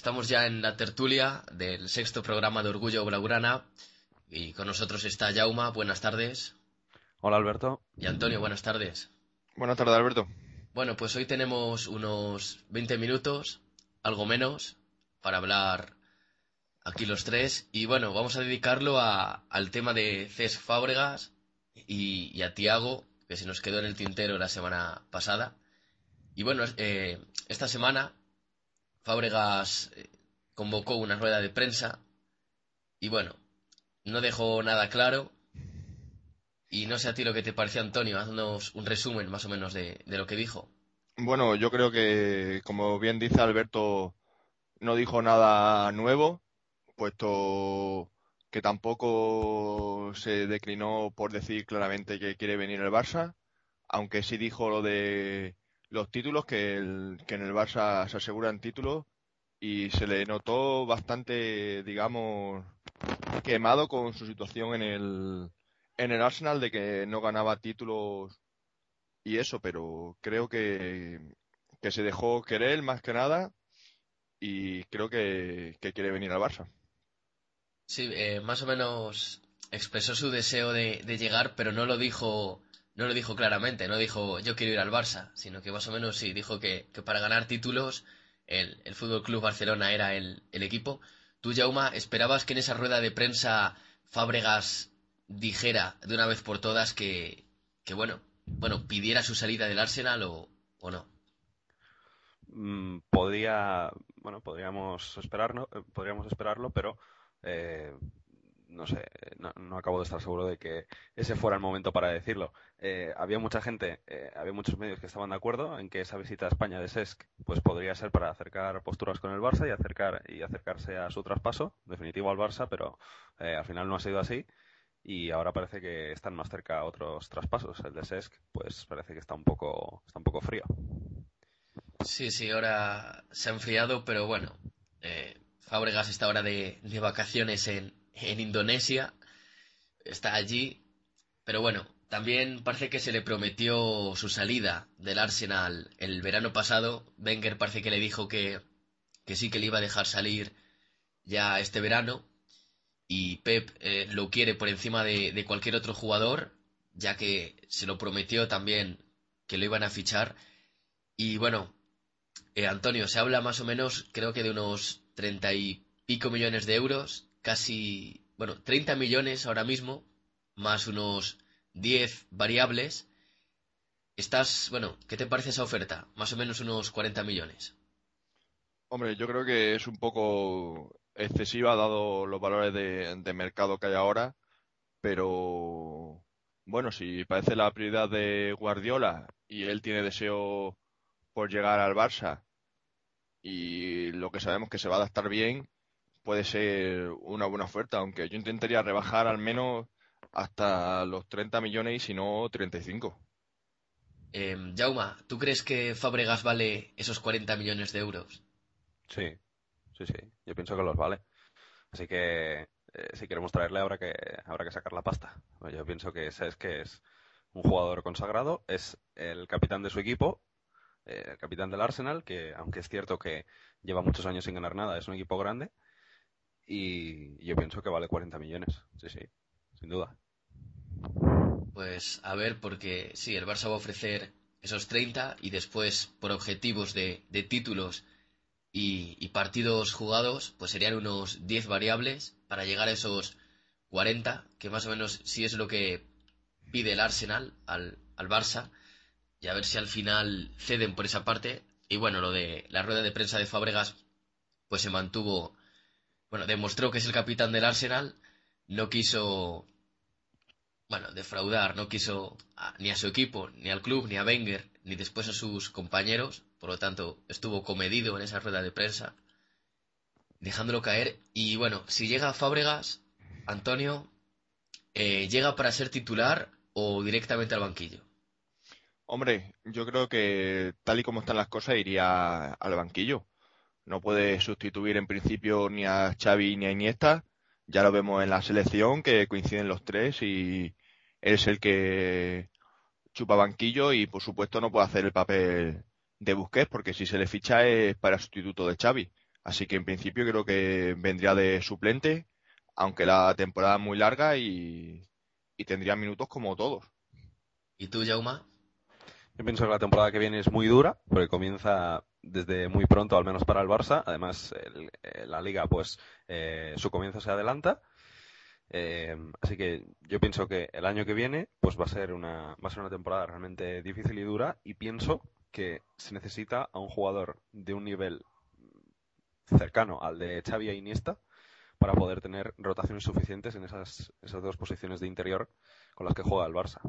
Estamos ya en la tertulia del sexto programa de Orgullo Blaugrana y con nosotros está Jauma. Buenas tardes. Hola Alberto. Y Antonio, buenas tardes. Buenas tardes Alberto. Bueno, pues hoy tenemos unos 20 minutos, algo menos, para hablar aquí los tres. Y bueno, vamos a dedicarlo al tema de Cesc Fábregas y, a Tiago, que se nos quedó en el tintero la semana pasada. Y bueno, eh, esta semana Fábregas eh, convocó una rueda de prensa y bueno, no dejó nada claro. Y no sé a ti lo que te pareció, Antonio, haznos un resumen más o menos de, lo que dijo. Bueno, yo creo que, como bien dice Alberto, no dijo nada nuevo, puesto que tampoco se declinó por decir claramente que quiere venir el Barça, aunque sí dijo lo de los títulos, que, que en el Barça se aseguran títulos y se le notó bastante, digamos, quemado con su situación en el, en el Arsenal de que no ganaba títulos y eso, pero creo que, que se dejó querer más que nada y creo que, que quiere venir al Barça. Sí, eh, más o menos expresó su deseo de, de, llegar, pero no lo dijo, no lo dijo claramente, no dijo yo quiero ir al Barça, sino que más o menos sí dijo que, que para ganar títulos el, el Fútbol Club Barcelona era el, el equipo. Tú, Jauma, ¿esperabas que en esa rueda de prensa Fábregas dijera de una vez por todas que, que bueno, bueno, pidiera su salida del Arsenal o, o no? Mm, podría, bueno, podríamos esperarlo, eh, podríamos esperarlo, pero eh, no sé, no, acabo de estar seguro de que ese fuera el momento para decirlo. Eh, había mucha gente, eh, había muchos medios que estaban de acuerdo en que esa visita a España de SESC pues podría ser para acercar posturas con el Barça y acercar y acercarse a su traspaso definitivo al Barça, pero eh, al final no ha sido así y ahora parece que están más cerca otros traspasos. El de SESC pues parece que está un poco está un poco frío. Sí, sí, ahora se ha enfriado, pero bueno, Fábregas está ahora de, de vacaciones en, en Indonesia, está allí, pero bueno, también parece que se le prometió su salida del Arsenal el verano pasado. Wenger parece que le dijo que, que sí que le iba a dejar salir ya este verano. Y Pep eh, lo quiere por encima de, de, cualquier otro jugador, ya que se lo prometió también que lo iban a fichar. Y bueno, eh, Antonio, se habla más o menos, creo que de unos treinta y pico millones de euros casi, bueno, 30 millones ahora mismo, más unos 10 variables. Estás, bueno, ¿qué te parece esa oferta? Más o menos unos 40 millones. Hombre, yo creo que es un poco excesiva dado los valores de, de mercado que hay ahora, pero bueno, si parece la prioridad de Guardiola y él tiene deseo por llegar al Barça y lo que sabemos que se va a adaptar bien, puede ser una buena oferta, aunque yo intentaría rebajar al menos hasta los 30 millones y si no 35. Eh, Jauma, ¿tú crees que Fabregas vale esos 40 millones de euros? Sí, sí, sí, yo pienso que los vale. Así que eh, si queremos traerle habrá que, habrá que sacar la pasta. Yo pienso que es que es un jugador consagrado, es el capitán de su equipo, eh, el capitán del Arsenal, que aunque es cierto que lleva muchos años sin ganar nada, es un equipo grande, y yo pienso que vale 40 millones. Sí, sí, sin duda. Pues a ver, porque sí, el Barça va a ofrecer esos 30 y después, por objetivos de, de títulos y, partidos jugados, pues serían unos 10 variables para llegar a esos 40, que más o menos sí es lo que pide el Arsenal al, al Barça, y a ver si al final ceden por esa parte. Y bueno, lo de la rueda de prensa de Fábregas, pues se mantuvo bueno, demostró que es el capitán del Arsenal, no quiso, bueno, defraudar, no quiso ni a su equipo, ni al club, ni a Wenger, ni después a sus compañeros, por lo tanto, estuvo comedido en esa rueda de prensa, dejándolo caer. Y bueno, si llega Fábregas, Antonio, eh, ¿llega para ser titular o directamente al banquillo? Hombre, yo creo que tal y como están las cosas iría al banquillo no puede sustituir en principio ni a Xavi ni a Iniesta. Ya lo vemos en la selección que coinciden los tres y es el que chupa banquillo y por supuesto no puede hacer el papel de Busquets porque si se le ficha es para sustituto de Xavi. Así que en principio creo que vendría de suplente, aunque la temporada es muy larga y, y tendría minutos como todos. ¿Y tú, Jauma? Yo pienso que la temporada que viene es muy dura, porque comienza desde muy pronto, al menos para el Barça. Además, el, la liga, pues, eh, su comienzo se adelanta. Eh, así que yo pienso que el año que viene, pues va a ser una, va a ser una temporada realmente difícil y dura. Y pienso que se necesita a un jugador de un nivel cercano al de Xavi e Iniesta para poder tener rotaciones suficientes en esas, esas dos posiciones de interior con las que juega el Barça.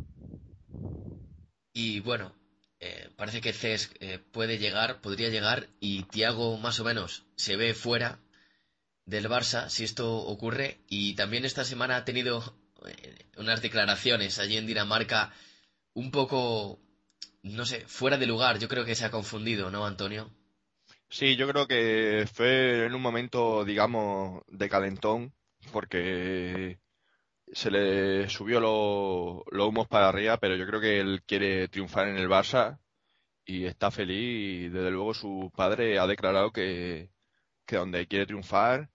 Y bueno, eh, parece que Cesc eh, puede llegar, podría llegar, y Thiago más o menos se ve fuera del Barça si esto ocurre. Y también esta semana ha tenido eh, unas declaraciones allí en Dinamarca un poco, no sé, fuera de lugar. Yo creo que se ha confundido, ¿no, Antonio? Sí, yo creo que fue en un momento, digamos, de calentón, porque se le subió los lo humos para arriba, pero yo creo que él quiere triunfar en el Barça y está feliz y desde luego su padre ha declarado que, que donde quiere triunfar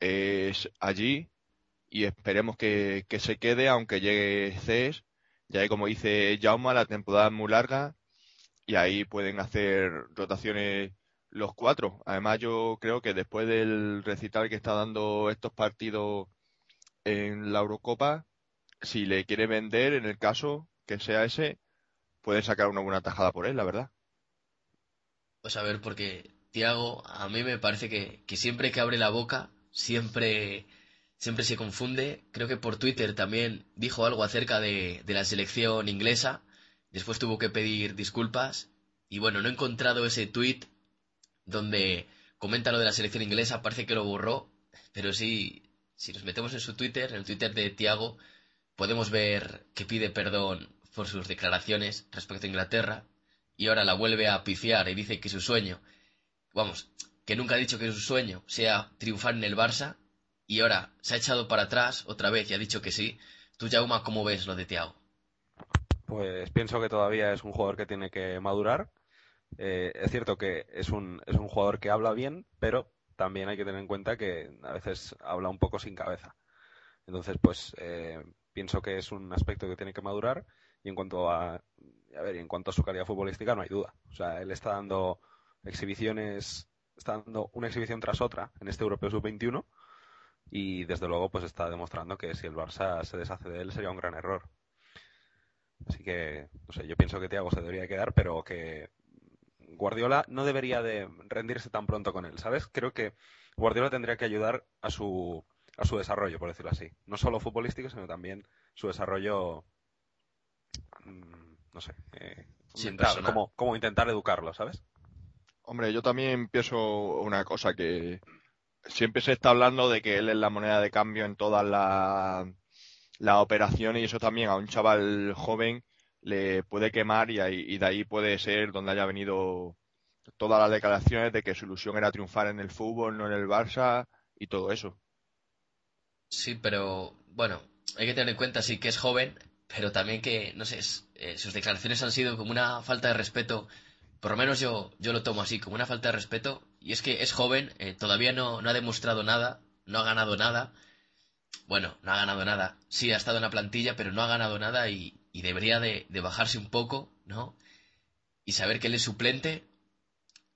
es allí y esperemos que, que se quede aunque llegue CES, ya que como dice Jauma la temporada es muy larga y ahí pueden hacer rotaciones los cuatro. Además yo creo que después del recital que está dando estos partidos en la Eurocopa, si le quiere vender, en el caso que sea ese, puede sacar una buena tajada por él, la verdad. Pues a ver, porque Tiago, a mí me parece que, que siempre que abre la boca, siempre, siempre se confunde. Creo que por Twitter también dijo algo acerca de, de la selección inglesa. Después tuvo que pedir disculpas. Y bueno, no he encontrado ese tweet donde comenta lo de la selección inglesa. Parece que lo borró. Pero sí, si nos metemos en su Twitter, en el Twitter de Tiago, podemos ver que pide perdón por sus declaraciones respecto a Inglaterra y ahora la vuelve a pifiar y dice que su sueño, vamos, que nunca ha dicho que su sueño sea triunfar en el Barça y ahora se ha echado para atrás otra vez y ha dicho que sí. Tú, Jauma, ¿cómo ves lo de Tiago? Pues pienso que todavía es un jugador que tiene que madurar. Eh, es cierto que es un, es un jugador que habla bien, pero también hay que tener en cuenta que a veces habla un poco sin cabeza. Entonces, pues eh, pienso que es un aspecto que tiene que madurar y en cuanto a, a ver, en cuanto a su calidad futbolística no hay duda. O sea, él está dando exhibiciones, está dando una exhibición tras otra en este Europeo Sub-21 y desde luego pues está demostrando que si el Barça se deshace de él sería un gran error. Así que, no sé, yo pienso que Thiago se debería quedar, pero que Guardiola no debería de rendirse tan pronto con él, ¿sabes? Creo que Guardiola tendría que ayudar a su, a su desarrollo, por decirlo así. No solo futbolístico, sino también su desarrollo, mm, no sé, eh, mental, como, como intentar educarlo, ¿sabes? Hombre, yo también pienso una cosa que siempre se está hablando de que él es la moneda de cambio en todas las la operaciones y eso también a un chaval joven le puede quemar y, y de ahí puede ser donde haya venido todas las declaraciones de que su ilusión era triunfar en el fútbol, no en el Barça y todo eso. Sí, pero bueno, hay que tener en cuenta sí que es joven, pero también que, no sé, eh, sus declaraciones han sido como una falta de respeto, por lo menos yo, yo lo tomo así, como una falta de respeto, y es que es joven, eh, todavía no, no ha demostrado nada, no ha ganado nada, bueno, no ha ganado nada, sí ha estado en la plantilla, pero no ha ganado nada y, y debería de, de, bajarse un poco, ¿no? Y saber que él es suplente,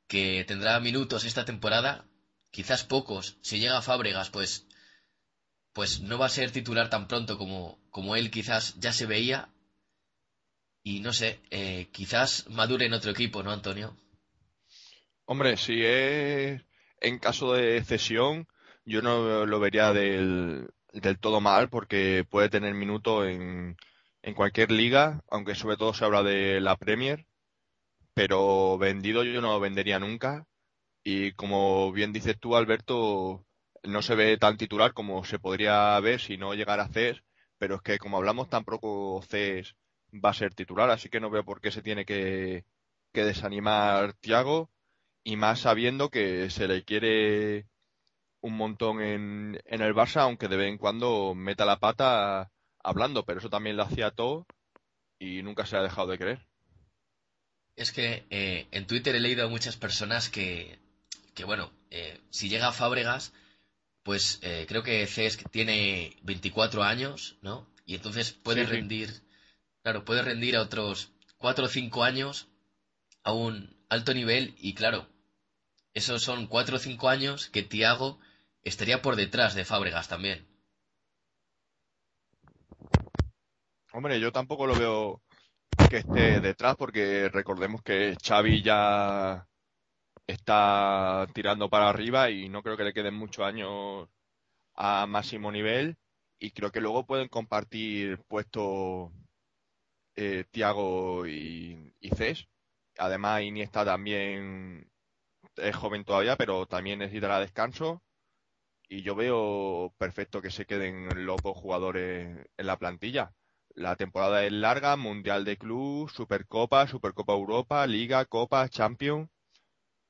que tendrá minutos esta temporada, quizás pocos. Si llega a Fábregas, pues, pues no va a ser titular tan pronto como, como él quizás ya se veía. Y no sé, eh, quizás madure en otro equipo, ¿no, Antonio? Hombre, si es en caso de cesión, yo no lo vería del, del todo mal porque puede tener minutos en, en cualquier liga, aunque sobre todo se habla de la Premier, pero vendido yo no vendería nunca. Y como bien dices tú, Alberto, no se ve tan titular como se podría ver si no llegara a CES, pero es que como hablamos tampoco CES va a ser titular, así que no veo por qué se tiene que, que desanimar Tiago, y más sabiendo que se le quiere un montón en, en el Barça, aunque de vez en cuando meta la pata hablando, pero eso también lo hacía todo y nunca se ha dejado de creer. Es que eh, en Twitter he leído a muchas personas que, que bueno, eh, si llega a Fábregas, pues eh, creo que Cesc tiene 24 años, ¿no? Y entonces puede sí, rendir, sí. claro, puede rendir a otros 4 o 5 años a un alto nivel y claro, esos son 4 o 5 años que Tiago estaría por detrás de Fábregas también. Hombre, yo tampoco lo veo que esté detrás porque recordemos que Xavi ya está tirando para arriba y no creo que le queden muchos años a máximo nivel y creo que luego pueden compartir puesto eh, Tiago y, Cés. Además, Iniesta también es joven todavía, pero también necesitará descanso. Y yo veo perfecto que se queden los dos jugadores en la plantilla. La temporada es larga, Mundial de Club, Supercopa, Supercopa Europa, Liga, Copa, Champions.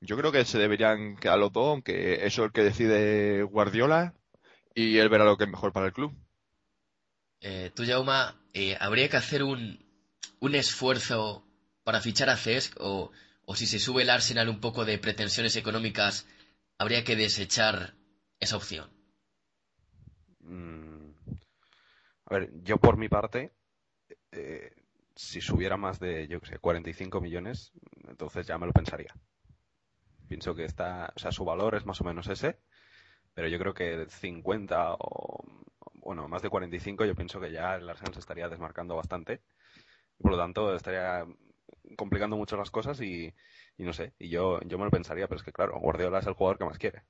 Yo creo que se deberían quedar los dos, aunque eso es el que decide Guardiola y él verá lo que es mejor para el club. eh, tú, Jauma, eh, ¿habría que hacer un, un esfuerzo para fichar a Cesc o, o si se sube el Arsenal un poco de pretensiones económicas, habría que desechar esa opción? Mm, a ver, yo por mi parte, eh, si subiera más de, yo qué sé, 45 millones, entonces ya me lo pensaría. Pienso que está, o sea, su valor es más o menos ese, pero yo creo que 50 o, bueno, más de 45, yo pienso que ya el Arsenal se estaría desmarcando bastante. Por lo tanto, estaría complicando mucho las cosas y, y no sé, y yo, yo me lo pensaría, pero es que claro, Guardiola es el jugador que más quiere.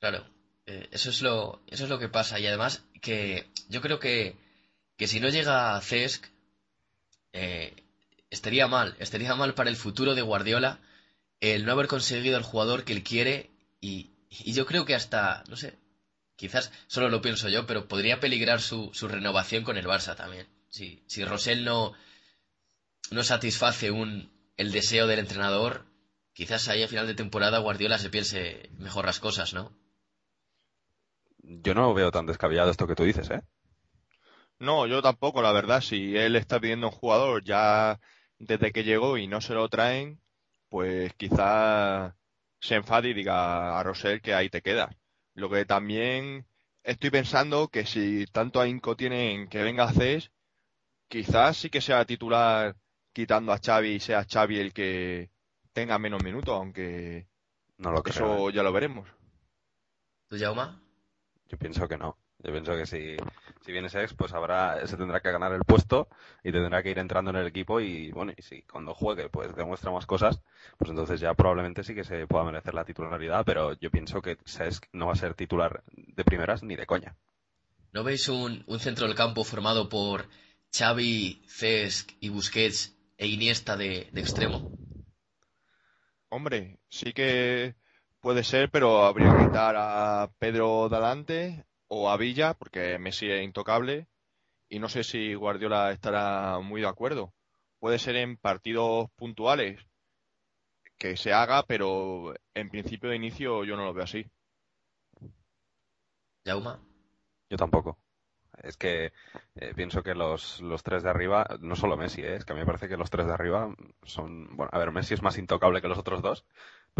Claro, eh, eso es lo eso es lo que pasa y además que yo creo que, que si no llega a Cesc eh, estaría mal, estaría mal para el futuro de Guardiola el no haber conseguido el jugador que él quiere y, y yo creo que hasta, no sé, quizás solo lo pienso yo, pero podría peligrar su, su renovación con el Barça también. Si, si Rosell no, no satisface un, el deseo del entrenador, quizás ahí a final de temporada Guardiola se piense mejor las cosas, ¿no? Yo no veo tan descabellado esto que tú dices, ¿eh? No, yo tampoco, la verdad. Si él está pidiendo un jugador ya desde que llegó y no se lo traen, pues quizá se enfade y diga a Rosell que ahí te queda. Lo que también estoy pensando que si tanto ahínco tienen que venga a CES, quizás sí que sea titular quitando a Xavi y sea Xavi el que tenga menos minutos, aunque no lo eso creo, ¿eh? ya lo veremos. ¿Tú, Jauma? Yo pienso que no. Yo pienso que si, si viene Sex, pues habrá, se tendrá que ganar el puesto y tendrá que ir entrando en el equipo y bueno, y si cuando juegue pues demuestra más cosas, pues entonces ya probablemente sí que se pueda merecer la titularidad, pero yo pienso que Sesk no va a ser titular de primeras ni de coña. ¿No veis un, un centro del campo formado por Xavi, Cesc y Busquets e Iniesta de, de extremo? Hombre, sí que puede ser, pero habría que quitar a Pedro Dalante o a Villa, porque Messi es intocable, y no sé si Guardiola estará muy de acuerdo. Puede ser en partidos puntuales que se haga, pero en principio de inicio yo no lo veo así. ¿Jauma? Yo tampoco. Es que eh, pienso que los, los tres de arriba, no solo Messi, eh, es que a mí me parece que los tres de arriba son, bueno, a ver, Messi es más intocable que los otros dos,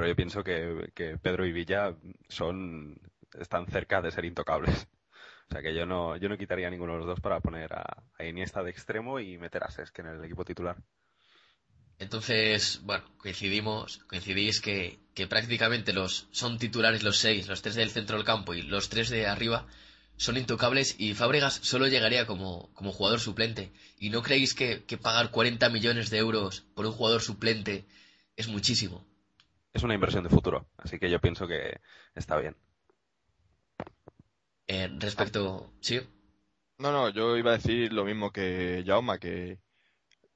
pero yo pienso que, Pedro y Villa son, están cerca de ser intocables. O sea que yo no, yo no quitaría ninguno de los dos para poner a, Iniesta de extremo y meter a Sesc en el equipo titular. Entonces, bueno, coincidimos, coincidís que, prácticamente los son titulares los seis, los tres del centro del campo y los tres de arriba son intocables y Fábregas solo llegaría como, jugador suplente. ¿Y no creéis que pagar 40 millones de euros por un jugador suplente es muchísimo? Es una inversión de futuro, así que yo pienso que está bien. Eh, respecto, ¿sí? No, no, yo iba a decir lo mismo que Jauma, que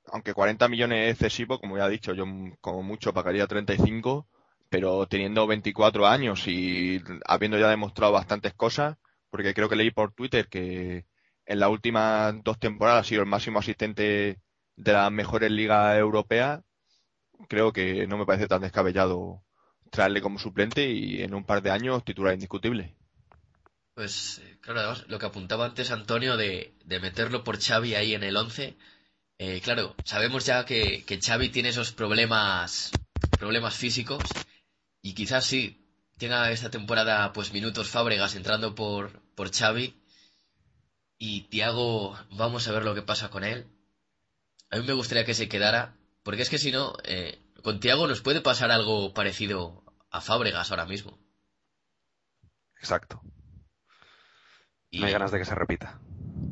aunque 40 millones es excesivo, como ya he dicho, yo como mucho pagaría 35, pero teniendo 24 años y habiendo ya demostrado bastantes cosas, porque creo que leí por Twitter que en las últimas dos temporadas ha sido el máximo asistente de las mejores ligas europeas, creo que no me parece tan descabellado traerle como suplente y en un par de años titular indiscutible. Pues eh, claro, además lo que apuntaba antes Antonio de, de meterlo por Xavi ahí en el 11, eh, claro, sabemos ya que, que Xavi tiene esos problemas, problemas físicos y quizás sí tenga esta temporada pues minutos Fábregas entrando por, por Xavi y Tiago, vamos a ver lo que pasa con él. A mí me gustaría que se quedara, porque es que si no, eh, con Tiago nos puede pasar algo parecido a Fábregas ahora mismo. Exacto. Y, no hay ganas de que se repita.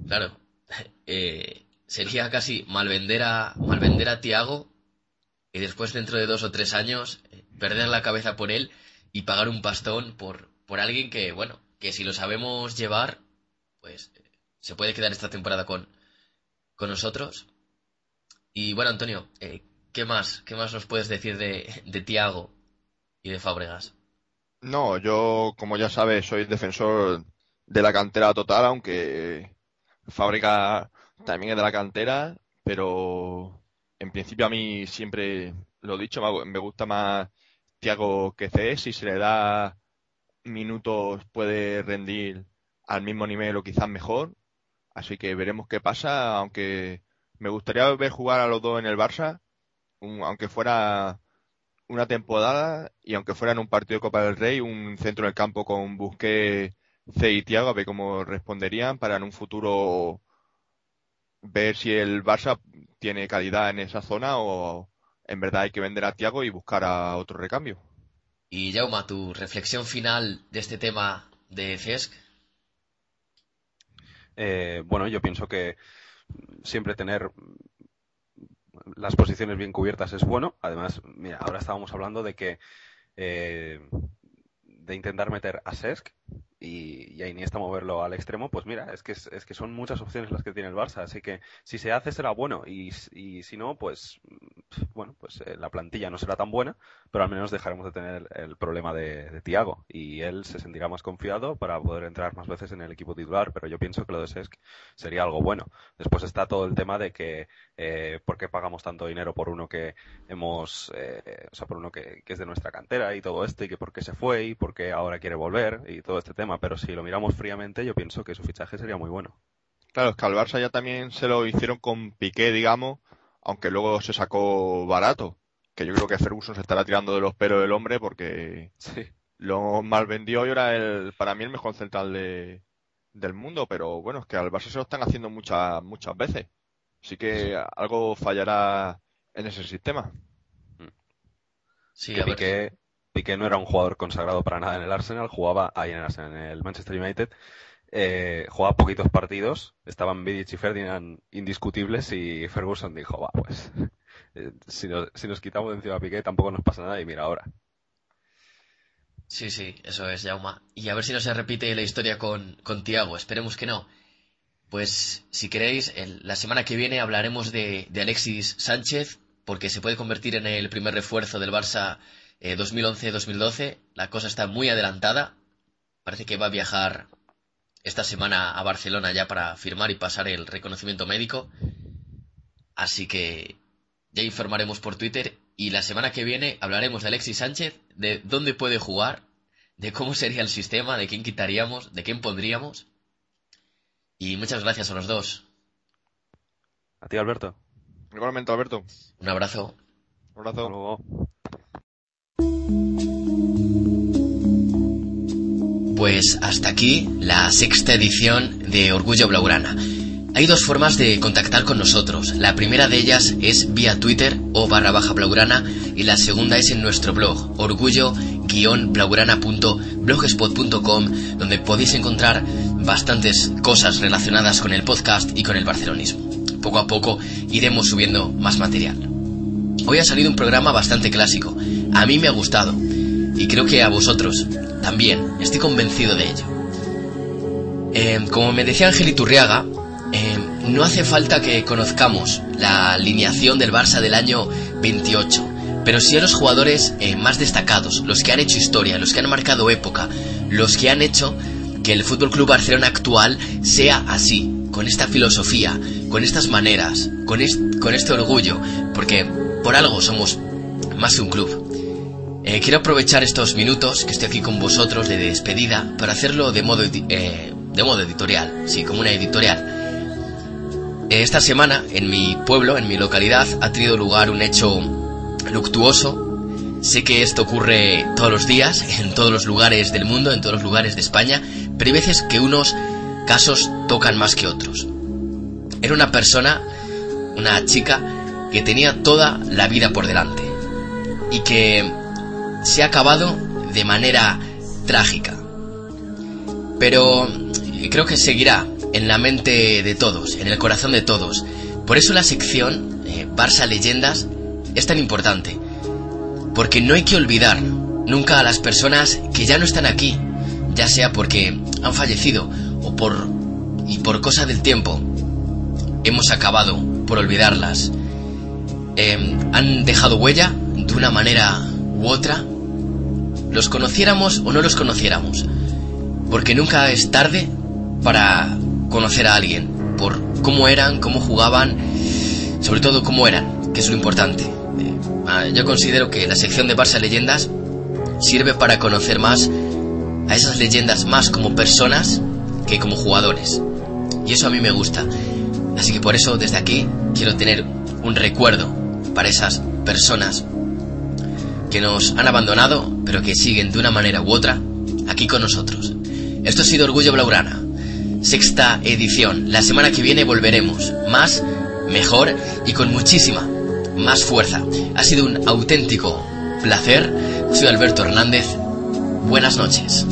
Claro. Eh, sería casi malvender a, malvender a Tiago y después dentro de dos o tres años eh, perder la cabeza por él y pagar un pastón por, por alguien que, bueno, que si lo sabemos llevar, pues se puede quedar esta temporada con, con nosotros. Y bueno, Antonio, eh, ¿qué más? ¿Qué más nos puedes decir de, Tiago y de Fábregas? No, yo, como ya sabes, soy defensor de la cantera total, aunque Fábrica también es de la cantera, pero en principio a mí siempre lo dicho, me gusta más Tiago que C, si se le da minutos puede rendir al mismo nivel o quizás mejor, Así que veremos qué pasa, aunque me gustaría ver jugar a los dos en el Barça, aunque fuera una temporada y aunque fuera en un partido de Copa del Rey, un centro del campo con Busqué, C y Thiago, a ver cómo responderían para en un futuro ver si el Barça tiene calidad en esa zona o en verdad hay que vender a Thiago y buscar a otro recambio. Y Jauma, tu reflexión final de este tema de Cesc. Eh, bueno, yo pienso que siempre tener las posiciones bien cubiertas es bueno. Además, mira, ahora estábamos hablando de que eh, de intentar meter a Sesc y, y, a Iniesta moverlo al extremo, pues mira, es que, es, que son muchas opciones las que tiene el Barça, así que si se hace será bueno y, y si no, pues bueno, pues eh, la plantilla no será tan buena, pero al menos dejaremos de tener el, problema de, Tiago y él se sentirá más confiado para poder entrar más veces en el equipo titular, pero yo pienso que lo de Sesc sería algo bueno. Después está todo el tema de que eh, por qué pagamos tanto dinero por uno que hemos, eh, o sea, por uno que, que es de nuestra cantera y todo esto y que por qué se fue y por qué ahora quiere volver y todo este tema pero si lo miramos fríamente, yo pienso que su fichaje sería muy bueno. Claro, es que al Barça ya también se lo hicieron con Piqué, digamos, aunque luego se sacó barato. Que yo creo que Ferguson se estará tirando de los pelos del hombre porque lo mal vendió y era el, para mí el mejor central de, del mundo. Pero bueno, es que al Barça se lo están haciendo muchas, muchas veces. Así que algo fallará en ese sistema. Sí, que Piqué, Piqué no era un jugador consagrado para nada en el Arsenal, jugaba ahí en el Arsenal, en el Manchester United, eh, jugaba poquitos partidos, estaban Vidic y Ferdinand indiscutibles y Ferguson dijo, va, pues, eh, si, nos, quitamos de encima a Piqué tampoco nos pasa nada y mira ahora. Sí, sí, eso es, Jauma. Y a ver si no se repite la historia con, con Tiago, esperemos que no. Pues, si queréis, la semana que viene hablaremos de, de Alexis Sánchez, porque se puede convertir en el primer refuerzo del Barça 2011-2012, eh, la cosa está muy adelantada. Parece que va a viajar esta semana a Barcelona ya para firmar y pasar el reconocimiento médico. Así que ya informaremos por Twitter y la semana que viene hablaremos de Alexis Sánchez, de dónde puede jugar, de cómo sería el sistema, de quién quitaríamos, de quién pondríamos. Y muchas gracias a los dos. A ti, Alberto. Igualmente, Alberto. Un abrazo. Un abrazo. Pues hasta aquí la sexta edición de Orgullo Blaugrana. Hay dos formas de contactar con nosotros. La primera de ellas es vía Twitter o barra baja blaugrana y la segunda es en nuestro blog orgullo-blaugrana.blogspot.com donde podéis encontrar bastantes cosas relacionadas con el podcast y con el barcelonismo. Poco a poco iremos subiendo más material. Hoy ha salido un programa bastante clásico. A mí me ha gustado y creo que a vosotros también, estoy convencido de ello. Eh, como me decía Ángel Iturriaga, eh, no hace falta que conozcamos la alineación del Barça del año 28, pero sí a los jugadores eh, más destacados, los que han hecho historia, los que han marcado época, los que han hecho que el Fútbol Club Barcelona actual sea así, con esta filosofía, con estas maneras, con, con este orgullo, porque por algo somos más que un club. Eh, quiero aprovechar estos minutos que estoy aquí con vosotros de despedida para hacerlo de modo, eh, de modo editorial, sí, como una editorial. Eh, esta semana, en mi pueblo, en mi localidad, ha tenido lugar un hecho luctuoso. Sé que esto ocurre todos los días, en todos los lugares del mundo, en todos los lugares de España, pero hay veces que unos casos tocan más que otros. Era una persona, una chica, que tenía toda la vida por delante y que se ha acabado de manera trágica. Pero creo que seguirá en la mente de todos, en el corazón de todos. Por eso la sección eh, Barça Leyendas es tan importante. Porque no hay que olvidar nunca a las personas que ya no están aquí, ya sea porque han fallecido o por y por cosa del tiempo hemos acabado por olvidarlas. Eh, han dejado huella de una manera u otra los conociéramos o no los conociéramos. Porque nunca es tarde para conocer a alguien, por cómo eran, cómo jugaban, sobre todo cómo eran, que es lo importante. Eh, ah, yo considero que la sección de Barça Leyendas sirve para conocer más a esas leyendas más como personas que como jugadores. Y eso a mí me gusta. Así que por eso desde aquí quiero tener un recuerdo para esas personas que nos han abandonado, pero que siguen de una manera u otra aquí con nosotros. Esto ha sido Orgullo Blaurana, sexta edición. La semana que viene volveremos, más, mejor y con muchísima más fuerza. Ha sido un auténtico placer. Soy Alberto Hernández. Buenas noches.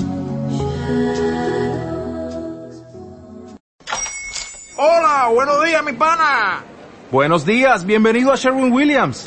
Hola, buenos días, mi pana. Buenos días, bienvenido a Sherwin Williams.